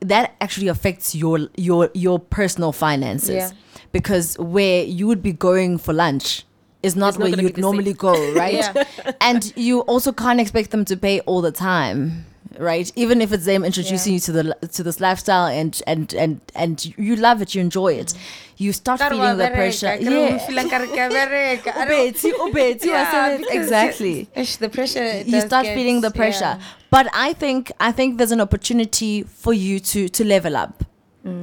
Speaker 1: that actually affects your your your personal finances
Speaker 2: Yeah.
Speaker 1: because where you would be going for lunch is not
Speaker 3: It's
Speaker 1: where you'd normally go, right?
Speaker 2: Yeah.
Speaker 1: and you also can't expect them to pay all the time right? Even if it's them introducing you to the to this lifestyle and and and and you love it you enjoy it you start feeling the pressure. yeah. Ubeti, ubeti, wasebenza. exactly.
Speaker 2: The pressure.
Speaker 1: you start
Speaker 2: get-
Speaker 1: feeling the pressure.
Speaker 2: Yeah.
Speaker 1: but i think i think there's an opportunity for you to to level up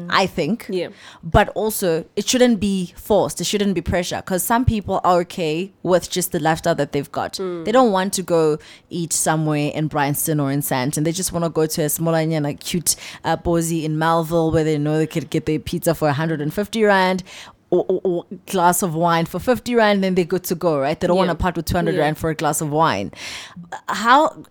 Speaker 1: I think.
Speaker 3: Yeah.
Speaker 1: But also, it shouldn't be forced. It shouldn't be pressure because some people are okay with just the lifestyle that they've got.
Speaker 3: Mm.
Speaker 1: They don't want to go eat somewhere in Bryanston or in Sandton. They just want to go to a small and like cute uh, bozy in Melville where they know they could get their pizza for 150 rand. Or, or, or glass of wine for 50 rand, then they're good to go, right? They don't want to part with 200
Speaker 3: Yeah.
Speaker 1: rand for a glass of wine. How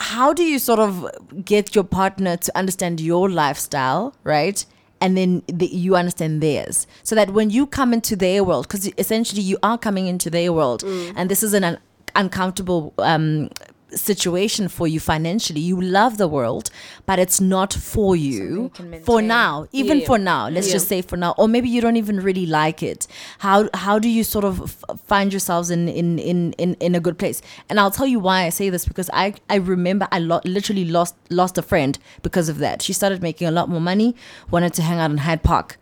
Speaker 1: how do you sort of get your partner to understand your lifestyle, right? And then the, you understand theirs, so that when you come into their world, because essentially you are coming into their world, and this is an un- uncomfortable um, situation for you financially. You love the world, but it's not for you
Speaker 2: you
Speaker 1: for now. Even
Speaker 3: Yeah.
Speaker 1: for now, let's
Speaker 3: Yeah.
Speaker 1: just say for now, or maybe you don't even really like it. How how do you sort of f- find yourselves in in, in in in a good place? And I'll tell you why I say this because I I remember I lo- literally lost lost a friend because of that. She started making a lot more money, wanted to hang out in Hyde Park.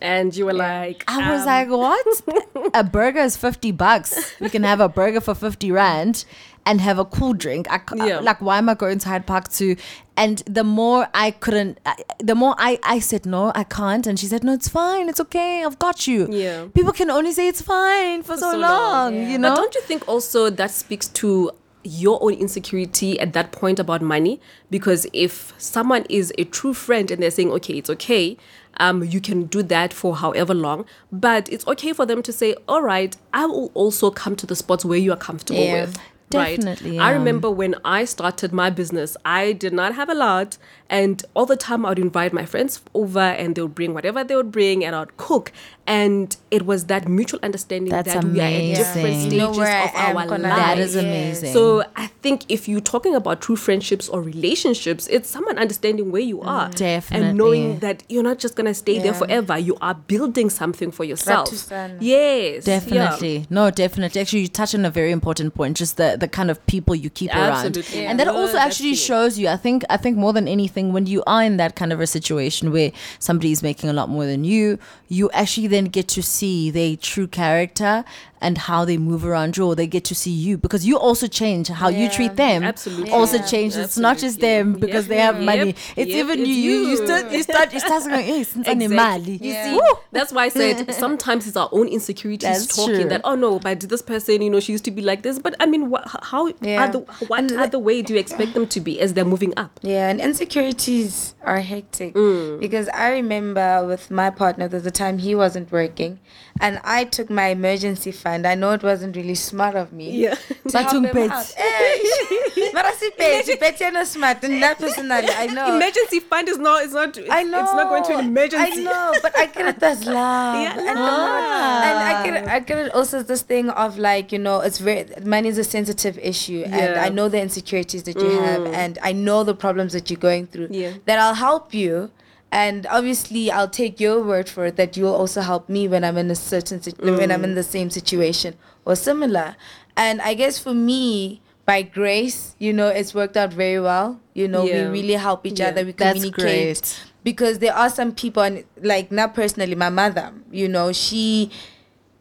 Speaker 3: And you were like,
Speaker 1: I was
Speaker 3: um,
Speaker 1: like, what? a burger is 50 bucks. We can have a burger for 50 rand and have a cool drink. I,
Speaker 3: Yeah.
Speaker 1: Like, why am I going to Hyde Park to? And the more I couldn't, the more I, I said, no, I can't. And she said, no, it's fine. It's okay. I've got you.
Speaker 3: Yeah.
Speaker 1: People can only say it's fine for, so,
Speaker 3: so
Speaker 1: long,
Speaker 3: long.
Speaker 1: you
Speaker 3: But
Speaker 1: know?
Speaker 3: don't you think also that speaks to your own insecurity at that point about money? Because if someone is a true friend and they're saying, okay, it's okay, um, you can do that for however long, but it's okay for them to say, all right, I will also come to the spots where you are comfortable
Speaker 2: Yeah.
Speaker 3: with. Right.
Speaker 1: Definitely,
Speaker 3: I remember when I started my business, I did not have a lot. And all the time I would invite my friends over and they would bring whatever they would bring and I would cook. And it was that mutual understanding
Speaker 1: That's
Speaker 3: that we are at different stages
Speaker 2: You know where
Speaker 3: of our
Speaker 2: gonna
Speaker 1: that is amazing.
Speaker 3: So I think if you're talking about true friendships or relationships, it's someone understanding where you are.
Speaker 1: Definitely.
Speaker 3: And knowing that you're not just gonna stay there forever. You are building something for yourself.
Speaker 2: Ratusana.
Speaker 3: Yes. yeah.
Speaker 1: Definitely. No, definitely. Actually, you touch on a very important point, just the, the kind of people you keep
Speaker 3: Absolutely.
Speaker 1: around. And that
Speaker 3: Yeah.
Speaker 1: also actually
Speaker 3: key.
Speaker 1: shows you, I think I think more than anything, when you are in that kind of a situation where somebody is making a lot more than you, you actually then get to see their true character and how they move around you, or they get to see you because you also change how you treat them.
Speaker 3: Absolutely.
Speaker 1: Also
Speaker 2: Yeah.
Speaker 1: change. It's not just them because
Speaker 3: Yep.
Speaker 1: they have
Speaker 3: Yep.
Speaker 1: money. It's
Speaker 3: Yep.
Speaker 1: even
Speaker 3: It's
Speaker 1: you. You, you, start you start you start going, hey, since
Speaker 3: Exactly.
Speaker 1: You
Speaker 2: Yeah.
Speaker 1: see?
Speaker 3: Woo! That's why I said sometimes it's our own insecurities
Speaker 1: That's
Speaker 3: talking
Speaker 1: true.
Speaker 3: that oh no, but this person, you know, she used to be like this. But I mean, what, how
Speaker 2: Yeah.
Speaker 3: other, what
Speaker 2: And the-
Speaker 3: other way do you expect them to be as they're moving up?
Speaker 2: Yeah, and insecurities are hectic
Speaker 3: Mm.
Speaker 2: because I remember with my partner, there's a time he wasn't working, and I took my emergency fund. I know it wasn't really smart of me.
Speaker 3: Yeah.
Speaker 2: To
Speaker 1: But
Speaker 2: help
Speaker 1: yung
Speaker 2: him
Speaker 1: pets.
Speaker 2: out. Eh, But I see pets, pets are not smart, and that personally, I know.
Speaker 3: Emergency fund is not. It's not. It's,
Speaker 2: I know.
Speaker 3: It's not going to an emergency.
Speaker 2: I know, but I get it as love.
Speaker 3: Yeah,
Speaker 2: and,
Speaker 1: love.
Speaker 2: and I get it, I get it also this thing of like, you know, it's very money is a sensitive issue and
Speaker 3: Yeah.
Speaker 2: I know the insecurities that you have and I know the problems that you're going through.
Speaker 3: Yeah.
Speaker 2: That I'll help you and obviously I'll take your word for it that you'll also help me when I'm in a certain sit- when I'm in the same situation or similar. And I guess for me by grace, you know, it's worked out very well. You know,
Speaker 3: Yeah.
Speaker 2: we really help each
Speaker 3: Yeah.
Speaker 2: other. We communicate because there are some people and like not personally my mother you know she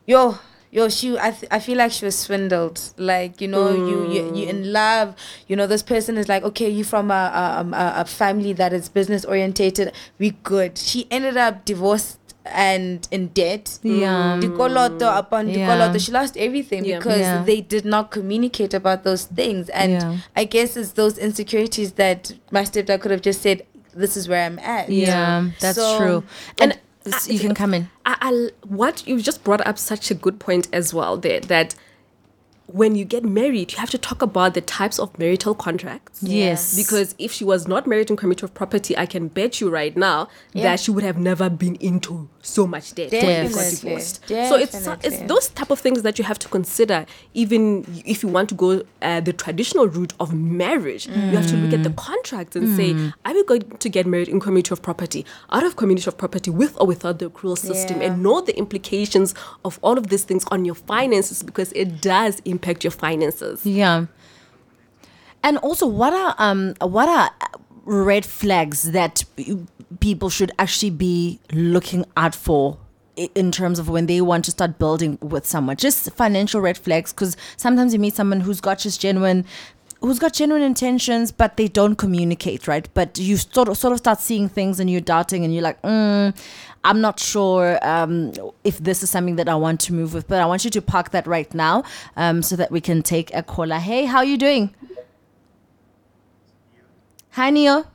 Speaker 2: yo yo she I, th- I feel like she was swindled like you know you, you you in mm. love you know this person is like okay you from a a, a, a family that is business orientated we good she ended up divorced and in debt
Speaker 1: Yeah.
Speaker 2: Dikoloto upon
Speaker 1: Yeah.
Speaker 2: dikoloto. she lost everything
Speaker 3: Yeah.
Speaker 2: because
Speaker 1: Yeah.
Speaker 2: they did not communicate about those things and
Speaker 1: Yeah.
Speaker 2: i guess it's those insecurities that my stepdad could have just said this is where i'm at
Speaker 1: Yeah, that's
Speaker 2: So-
Speaker 1: true.
Speaker 3: And
Speaker 1: you can come in.
Speaker 3: I, I, what you just brought up such a good point as well there that when you get married, you have to talk about the types of marital contracts.
Speaker 1: Yes.
Speaker 3: Because if she was not married in community of property, I can bet you right now
Speaker 2: Yeah.
Speaker 3: that she would have never been into so much debt when they got
Speaker 2: Definitely.
Speaker 3: divorced. So it's it's those type of things that you have to consider. Even if you want to go uh, the traditional route of marriage, you have to look at the contracts and say, are we going to get married in community of property, out of community of property, with or without the accrual system,
Speaker 2: Yeah.
Speaker 3: and know the implications of all of these things on your finances because it does impact your finances.
Speaker 1: Yeah. And also, what are um what are red flags that people should actually be looking out for in terms of when they want to start building with someone? Just financial red flags, because sometimes you meet someone who's got just genuine who's got genuine intentions but they don't communicate right but you sort of sort of start seeing things and you're doubting and you're like mm, i'm not sure um, if this is something that i want to move with but i want you to park that right now um, so that we can take a caller hey how are you doing? Hi neo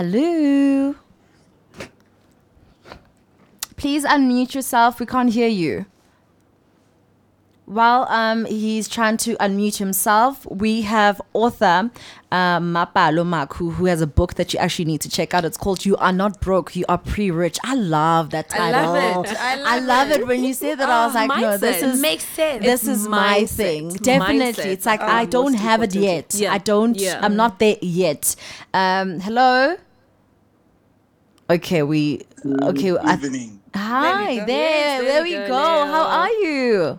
Speaker 1: hello. Please unmute yourself. We can't hear you while um, he's trying to unmute himself, we have author um, Mapalo Makhu, who has a book that you actually need to check out. It's called "You Are Not Broke, You Are Pre-Rich." I love that title.
Speaker 2: I
Speaker 1: title.
Speaker 2: love it. I love,
Speaker 1: I love it. When you said that, I was
Speaker 3: Oh,
Speaker 1: like, no, this is
Speaker 2: Makes sense.
Speaker 1: this
Speaker 3: It's
Speaker 1: is my thing. Definitely,
Speaker 3: Mindset.
Speaker 1: it's like
Speaker 3: Oh,
Speaker 1: I don't
Speaker 3: most
Speaker 1: have it yet.
Speaker 3: Yeah.
Speaker 1: I don't.
Speaker 3: Yeah.
Speaker 1: I'm not there yet. Um, hello. Okay, we. Okay, I,
Speaker 4: evening.
Speaker 1: hi
Speaker 2: go.
Speaker 1: there. There, we go. How are you?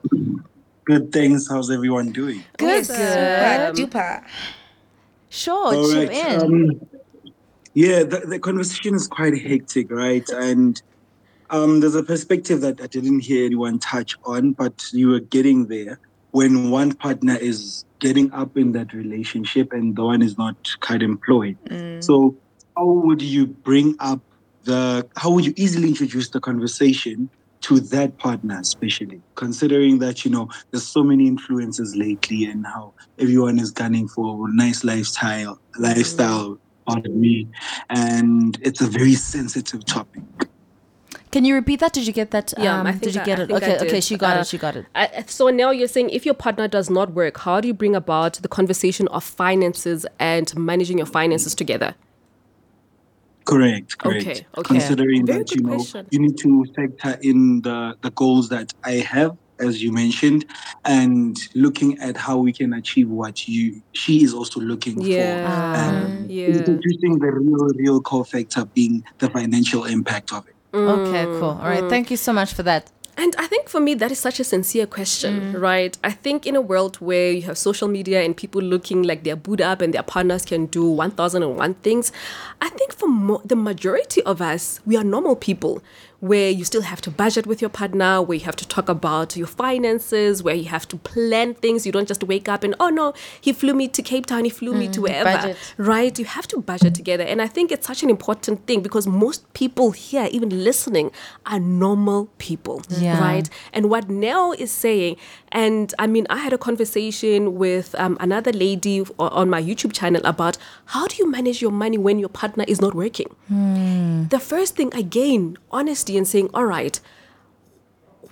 Speaker 4: Good things. How's everyone doing?
Speaker 1: Good,
Speaker 3: Awesome.
Speaker 1: good.
Speaker 2: Duper.
Speaker 1: Sure,
Speaker 4: All
Speaker 1: chip
Speaker 4: right.
Speaker 1: in.
Speaker 4: Um, yeah, the, the conversation is quite hectic, right? And um, there's a perspective that I didn't hear anyone touch on, but you were getting there when one partner is getting up in that relationship and the one is not quite employed. So, how would you bring up the, how would you easily introduce the conversation to that partner, especially considering that, you know, there's so many influences lately and how everyone is gunning for a nice lifestyle, lifestyle, pardon me. And it's a very sensitive topic.
Speaker 1: Can you repeat that? Did you get that?
Speaker 3: Yeah,
Speaker 1: um,
Speaker 3: I think
Speaker 1: did you
Speaker 3: I-
Speaker 1: get
Speaker 3: I
Speaker 1: it?
Speaker 3: I
Speaker 1: Okay, okay, she got
Speaker 3: Uh,
Speaker 1: it. She got it.
Speaker 3: I, so now you're saying if your partner does not work, how do you bring about the conversation of finances and managing your finances together?
Speaker 4: Correct, correct.
Speaker 3: Okay, okay.
Speaker 4: Considering
Speaker 3: Very
Speaker 4: that you know
Speaker 3: question.
Speaker 4: you need to factor in the the goals that I have, as you mentioned, and looking at how we can achieve what you she is also looking
Speaker 3: Yeah,
Speaker 1: Ah.
Speaker 4: for.
Speaker 3: yeah.
Speaker 4: Introducing the real, real core factor being the financial impact of it.
Speaker 1: Okay, cool. All right. Mm. Thank you so much for that.
Speaker 3: And I think for me, that is such a sincere question, mm. right? I think in a world where you have social media and people looking like they're boot up and their partners can do 1001 things, I think for mo- the majority of us, we are normal people where you still have to budget with your partner, where you have to talk about your finances, where you have to plan things. You don't just wake up and, oh no, he flew me to Cape Town, he flew me to wherever
Speaker 1: budget.
Speaker 3: right? You have to budget together. And I think it's such an important thing because most people here, even listening, are normal people,
Speaker 1: Yeah.
Speaker 3: right? And what Nell is saying, and I mean, I had a conversation with um, another lady on my YouTube channel about how do you manage your money when your partner is not working? The first thing, again, honesty and saying, all right,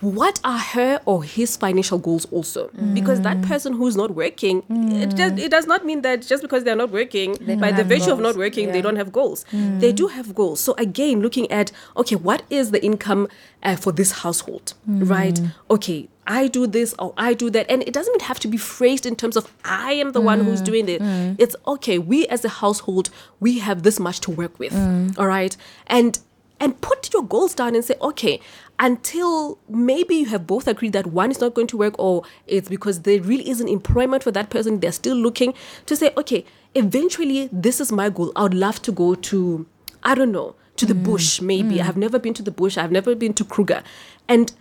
Speaker 3: what are her or his financial goals also because that person who's not working it, just, it does not mean that just because they're not working by the virtue of not working they don't have goals they do have goals so again looking at okay what is the income uh, for this household right okay I do this or I do that. And it doesn't even have to be phrased in terms of I am the one who's doing it. It's okay, we as a household, we have this much to work with. All right. And and put your goals down and say, okay, until maybe you have both agreed that one is not going to work or it's because there really isn't employment for that person, they're still looking to say, okay, eventually this is my goal. I would love to go to, I don't know, to the mm. bush maybe. Mm. I've never been to the bush, I've never been to Kruger. And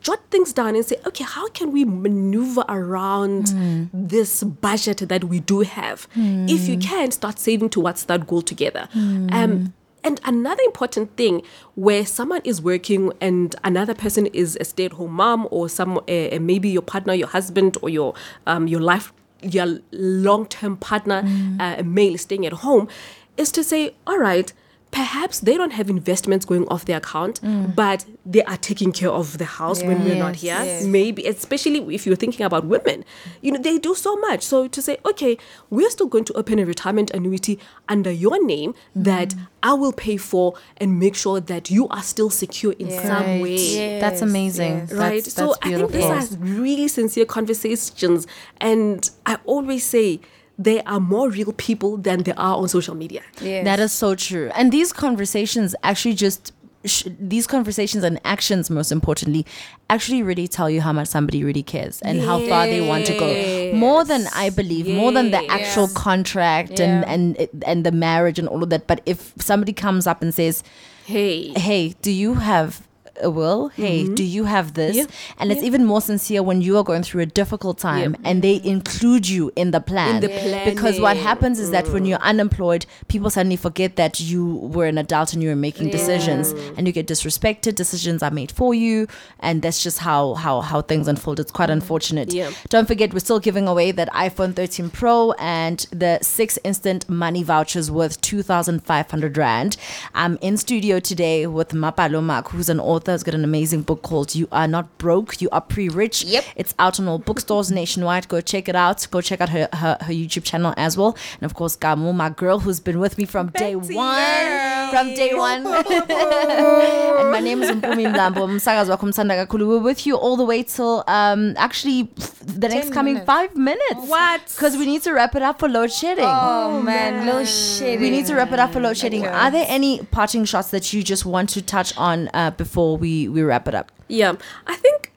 Speaker 3: jot things down and say, okay, how can we maneuver around mm. this budget that we do have? If you can, start saving towards that goal together. Um, and another important thing where someone is working and another person is a stay-at-home mom or some uh, maybe your partner, your husband or your um, your life your long-term partner, uh, a male staying at home, is to say, all right, perhaps they don't have investments going off their account, mm. but they are taking care of the house when we're not here.
Speaker 2: yes.
Speaker 3: Maybe, especially if you're thinking about women, you know, they do so much. So to say, okay, we're still going to open a retirement annuity under your name mm-hmm. that I will pay for and make sure that you are still secure in some
Speaker 1: Right.
Speaker 3: way
Speaker 1: That's amazing.
Speaker 2: yes.
Speaker 3: right?
Speaker 1: That's,
Speaker 3: so
Speaker 1: that's
Speaker 3: I think
Speaker 1: beautiful.
Speaker 3: these are really sincere conversations, and I always say there are more real people than there are on social media.
Speaker 2: Yes.
Speaker 1: That is so true. And these conversations actually just sh- these conversations and actions most importantly actually really tell you how much somebody really cares and how far they want to go more than i believe more than the actual
Speaker 2: Yes.
Speaker 1: contract and and and the marriage and all of that but if somebody comes up and says
Speaker 3: Hey,
Speaker 1: hey do you have a will. Hey, mm-hmm. do you have this?
Speaker 3: Yeah.
Speaker 1: And it's even more sincere when you are going through a difficult time and they include you in the plan.
Speaker 3: the
Speaker 1: Because what happens is that when mm. you're unemployed, people suddenly forget that you were an adult and you were making decisions and you get disrespected. Decisions are made for you. And that's just how, how, how things unfold. It's quite mm. unfortunate.
Speaker 3: Yeah.
Speaker 1: Don't forget, we're still giving away that iPhone 13 Pro and the six instant money vouchers worth 2,500 Rand. I'm in studio today with Mapalo Makhu, who's an author, has got an amazing book called You Are Not Broke, You Are Pre Rich.
Speaker 2: Yep.
Speaker 1: It's out on all bookstores nationwide. Go check it out. Go check out her, her, her YouTube channel as well. And of course, Gamu, my girl, who's been with me from day
Speaker 3: Betty.
Speaker 1: one. From day one. and my name is Mpumi Mlambo. Msakazi wakho mthanda kakhulu. We're with you all the way till um actually the next coming
Speaker 2: minutes.
Speaker 1: five minutes.
Speaker 3: What?
Speaker 1: Because we need to wrap it up for load shedding.
Speaker 2: Oh, man, little shit.
Speaker 1: We need to wrap it up for load shedding.
Speaker 2: Okay.
Speaker 1: Are there any parting shots that you just want to touch on uh, before we, we wrap it up?
Speaker 3: Yeah, I think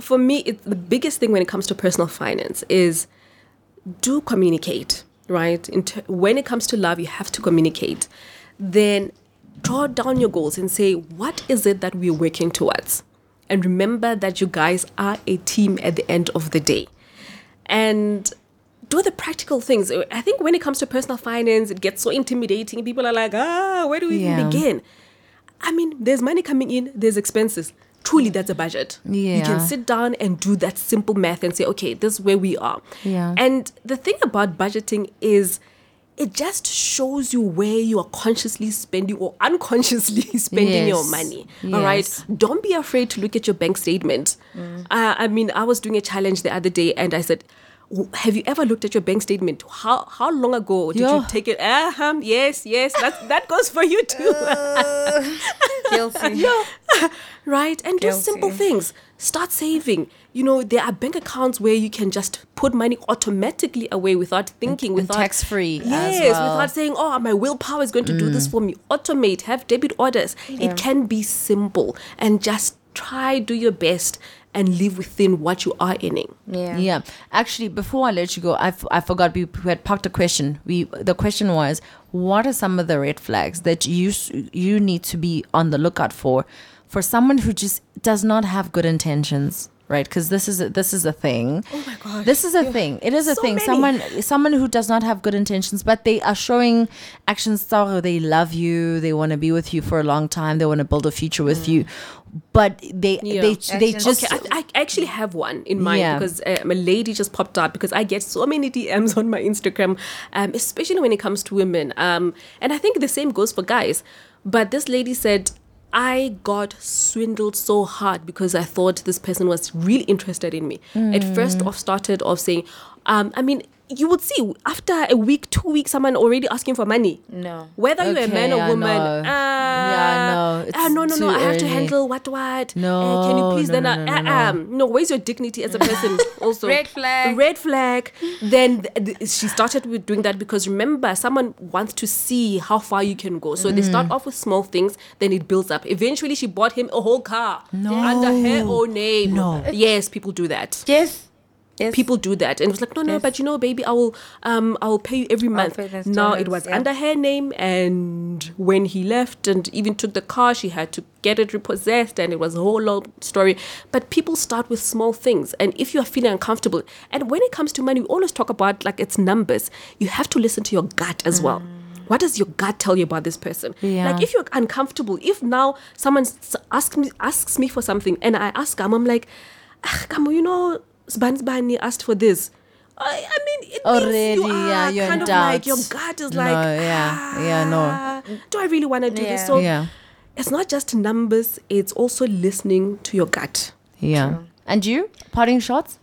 Speaker 3: for me, it's the biggest thing when it comes to personal finance is do communicate, right? In when it comes to love, you have to communicate. Then draw down your goals and say, what is it that we're working towards? And remember that you guys are a team at the end of the day. And do the practical things. I think when it comes to personal finance, it gets so intimidating. People are like, ah, where do we
Speaker 1: Yeah.
Speaker 3: even begin? I mean, there's money coming in, there's expenses. Truly, that's a budget.
Speaker 1: Yeah.
Speaker 3: You can sit down and do that simple math and say, okay, this is where we are.
Speaker 1: Yeah.
Speaker 3: And the thing about budgeting is it just shows you where you are consciously spending or unconsciously spending your money. Yes. All right. Don't be afraid to look at your bank statement.
Speaker 1: Mm.
Speaker 3: Uh, I mean, I was doing a challenge the other day and I said, "W- have you ever looked at your bank statement? How how long ago did
Speaker 1: Yeah.
Speaker 3: you take it? Uh-huh, yes, yes, that that goes for you too.
Speaker 2: Guilty.
Speaker 3: right? And do simple things. Start saving. You know, there are bank accounts where you can just put money automatically away without thinking,
Speaker 1: And
Speaker 3: without
Speaker 1: tax-free as
Speaker 3: Yes,
Speaker 1: well. Mm.
Speaker 3: without saying, "Oh, my willpower is going to do this for me." Automate, have debit orders. It can be simple, and just try do your best and live within what you are earning.
Speaker 2: Yeah.
Speaker 1: Yeah. Actually, before I let you go, I, f- I forgot we, we had parked a question. We the question was, what are some of the red flags that you s- you need to be on the lookout for for someone who just does not have good intentions? Right, because this is a, this is a thing. Oh my gosh, this is a thing. It is a
Speaker 3: so
Speaker 1: thing.
Speaker 3: many.
Speaker 1: Someone someone who does not have good intentions, but they are showing actions. They love you. They want to be with you for a long time. They want to build a future with you, but they
Speaker 3: Yeah.
Speaker 1: they they just
Speaker 3: Okay, I, I actually have one in mind
Speaker 1: Yeah.
Speaker 3: because um, a lady just popped up because I get so many DMs on my Instagram, um, especially when it comes to women. Um, and I think the same goes for guys. But this lady said, I got swindled so hard because I thought this person was really interested in me. At first, off started off saying, um, I mean, you would see after a week, two weeks, someone already asking for money.
Speaker 2: No.
Speaker 3: Whether you're a man or
Speaker 1: I
Speaker 3: woman, uh,
Speaker 1: Yeah, no,
Speaker 3: uh, no, no, no.
Speaker 1: too
Speaker 3: I have to handle what, what.
Speaker 1: No,
Speaker 3: Uh, can you please
Speaker 1: no,
Speaker 3: then,
Speaker 1: no,
Speaker 3: uh,
Speaker 1: no,
Speaker 3: uh,
Speaker 1: no.
Speaker 3: um, no, where's your dignity as a person? also,
Speaker 2: Red flag.
Speaker 3: Red flag. Then th- th- she started with doing that because remember, someone wants to see how far you can go. So they
Speaker 1: Mm.
Speaker 3: start off with small things, then it builds up. Eventually, she bought him a whole car no. under her own name.
Speaker 1: No.
Speaker 3: Yes, people do that
Speaker 2: Yes. Yes.
Speaker 3: people do that and it was like no no
Speaker 2: Yes.
Speaker 3: but you know baby i will um i will pay you every month now it was
Speaker 2: yeah.
Speaker 3: under her name and when he left and even took the car she had to get it repossessed and it was a whole long story but people start with small things and if you are feeling uncomfortable and when it comes to money we always talk about like it's numbers you have to listen to your gut as well what does your gut tell you about this person
Speaker 1: Yeah.
Speaker 3: like if you're uncomfortable if now someone asks me asks me for something and i ask them i'm like ah, Kamo, you know Sban Sbani asked for this I, I mean, it
Speaker 1: Already,
Speaker 3: means you
Speaker 1: yeah,
Speaker 3: are
Speaker 1: you're in
Speaker 3: kind of like your gut is
Speaker 1: No,
Speaker 3: like,
Speaker 1: yeah, yeah, no.
Speaker 3: "Ah, Do I really want to do
Speaker 2: Yeah.
Speaker 3: this? So
Speaker 1: Yeah.
Speaker 3: it's not just numbers; it's also listening to your gut.
Speaker 1: Yeah. And you? Parting shots?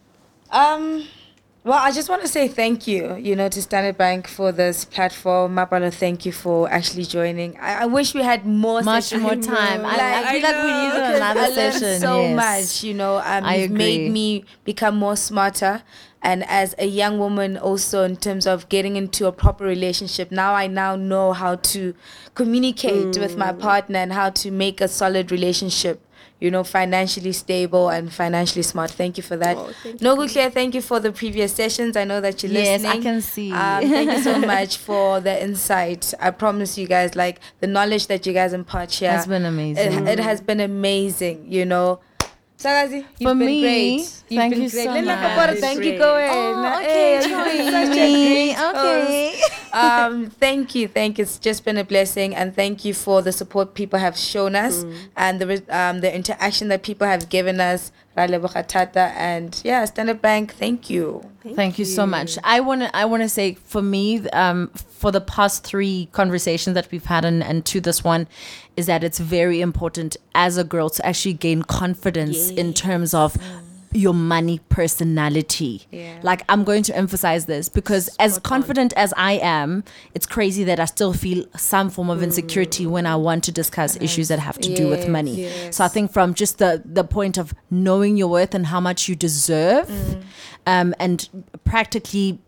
Speaker 2: Um, well, I just want to say thank you, you know, to Standard Bank for this platform. Mapalo, thank you for actually joining. I, I wish we had more
Speaker 1: Much
Speaker 2: sessions.
Speaker 1: more time. I, I feel like we need another
Speaker 2: I
Speaker 1: session.
Speaker 2: so
Speaker 1: yes.
Speaker 2: much, you know. Um,
Speaker 1: I
Speaker 2: you've
Speaker 1: agree.
Speaker 2: made me become more smarter and as a young woman also in terms of getting into a proper relationship now i now know how to communicate with my partner and how to make a solid relationship you know financially stable and financially smart thank you for that
Speaker 3: Oh, thank
Speaker 2: no Claire, thank you for the previous sessions i know that you're
Speaker 1: Yes,
Speaker 2: listening
Speaker 1: I can see.
Speaker 2: um, thank you so much for the insight i promise you guys like the knowledge that you guys impart here
Speaker 1: Has been amazing.
Speaker 2: it, it has been amazing you know Sagazi, you've
Speaker 1: For
Speaker 2: been
Speaker 1: me,
Speaker 2: great. You've
Speaker 1: thank
Speaker 2: been
Speaker 1: you
Speaker 2: great.
Speaker 1: so
Speaker 2: Let me
Speaker 1: much.
Speaker 2: support.
Speaker 3: You've
Speaker 2: Thank
Speaker 3: been
Speaker 2: you,
Speaker 3: great.
Speaker 2: Cohen.
Speaker 1: Oh, okay,
Speaker 2: you've been such a
Speaker 1: me.
Speaker 2: great
Speaker 1: Okay.
Speaker 2: Host. um, thank you, thank you. It's just been a blessing, and thank you for the support people have shown us and the um, the interaction that people have given us. Ra leboga And yeah, Standard Bank, thank you.
Speaker 1: Thank, you so much. I want to I want to say for me um for the past 3 conversations that we've had and, and to this one is that it's very important as a girl to actually gain confidence in terms of your money personality.
Speaker 2: Yeah.
Speaker 1: Like I'm going to emphasize this because as confident as I am, it's crazy that I still feel some form of insecurity when I want to discuss issues that have to do with money.
Speaker 3: yes.
Speaker 1: So I think from just the the point of knowing your worth and how much you deserve,
Speaker 2: Mm.
Speaker 1: um, and practically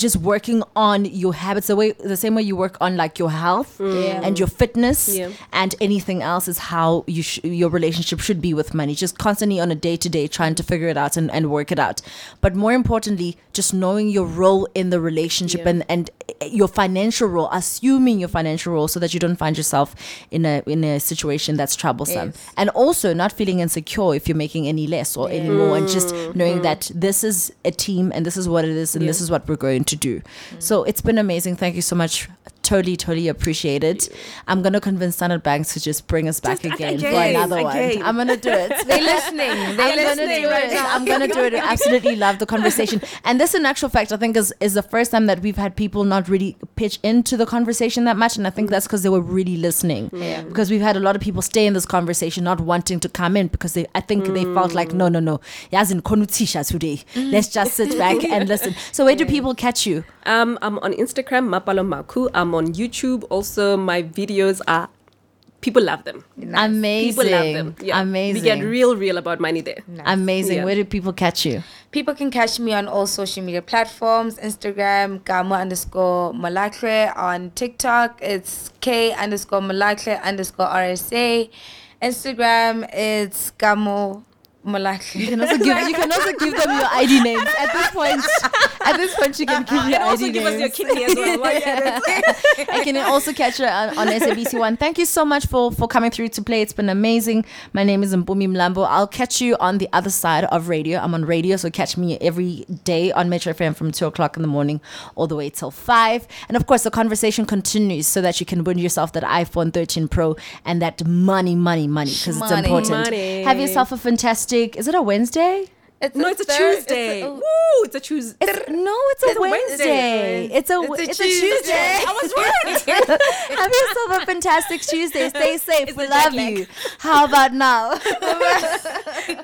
Speaker 1: just working on your habits the way the same way you work on like your health mm.
Speaker 2: Yeah.
Speaker 1: and your fitness
Speaker 3: Yeah.
Speaker 1: and anything else is how you sh- your relationship should be with money just constantly on a day to day trying to figure it out and, and work it out but more importantly just knowing your role in the relationship
Speaker 3: Yeah.
Speaker 1: and and eh, your financial role assuming your financial role so that you don't find yourself in a in a situation that's troublesome
Speaker 2: Yes.
Speaker 1: and also not feeling insecure if you're making any less or any more and just knowing mm. that this is a team and this is what it is and this is what we're going to do. So it's been amazing. Thank you so much totally totally appreciate it i'm gonna convince standard banks to just bring us back
Speaker 3: Just
Speaker 1: again, for another
Speaker 3: again.
Speaker 1: one i'm gonna do it
Speaker 2: They're listening. They're
Speaker 1: I'm gonna do
Speaker 2: right
Speaker 1: it.
Speaker 2: now.
Speaker 1: I'm gonna do it. I absolutely love the conversation. And this, in actual fact, I think is is the first time that we've had people not really pitch into the conversation that much. And I think that's because they were really listening.
Speaker 2: Yeah.
Speaker 1: Because we've had a lot of people stay in this conversation, not wanting to come in because they, I think they felt like, no, no, no, Yazin konutisha today. Let's just sit back and listen. So where do people catch you?
Speaker 3: Um, I'm on Instagram, Mapalo Makhu. I'm on YouTube. Also, my videos are people love them.
Speaker 1: Amazing.
Speaker 3: People love them. Yeah.
Speaker 1: Amazing.
Speaker 3: We get real, real about money there.
Speaker 1: Amazing.
Speaker 3: Yeah.
Speaker 1: Where do people catch you?
Speaker 2: People can catch me on all social media platforms Instagram, Gamo underscore Malakre. On TikTok, it's K underscore Malakre underscore RSA. Instagram, it's Gamo Malakre.
Speaker 1: You can also give you can also give them your ID names at this point. At this point, uh, uh, you can give your
Speaker 3: And also give us your
Speaker 1: names.
Speaker 3: kidney as well. while you're at.
Speaker 1: I can also catch her uh, on, on SABC One. Thank you so much for for coming through to play. It's been amazing. My name is Mpumi Mlambo. I'll catch you on the other side of radio. I'm on radio, so catch me every day on Metro FM from two o'clock in the morning all the way till five. And of course, the conversation continues so that you can win yourself that iPhone 13 Pro and that money, money, money because it's important.
Speaker 3: Money.
Speaker 1: Have yourself a fantastic. Is it a Wednesday?
Speaker 2: It's
Speaker 3: No, it's a
Speaker 2: third-
Speaker 3: Tuesday.
Speaker 2: It's a, oh.
Speaker 3: Woo, it's a Tuesday.
Speaker 1: No, it's a
Speaker 3: It's
Speaker 1: Wednesday.
Speaker 3: Wednesday.
Speaker 1: It's a
Speaker 2: It's a
Speaker 1: it's a
Speaker 2: Tuesday.
Speaker 1: Tuesday. I was right. Have yourself a fantastic Tuesday. Stay safe.
Speaker 3: It's
Speaker 1: we love you. How about now?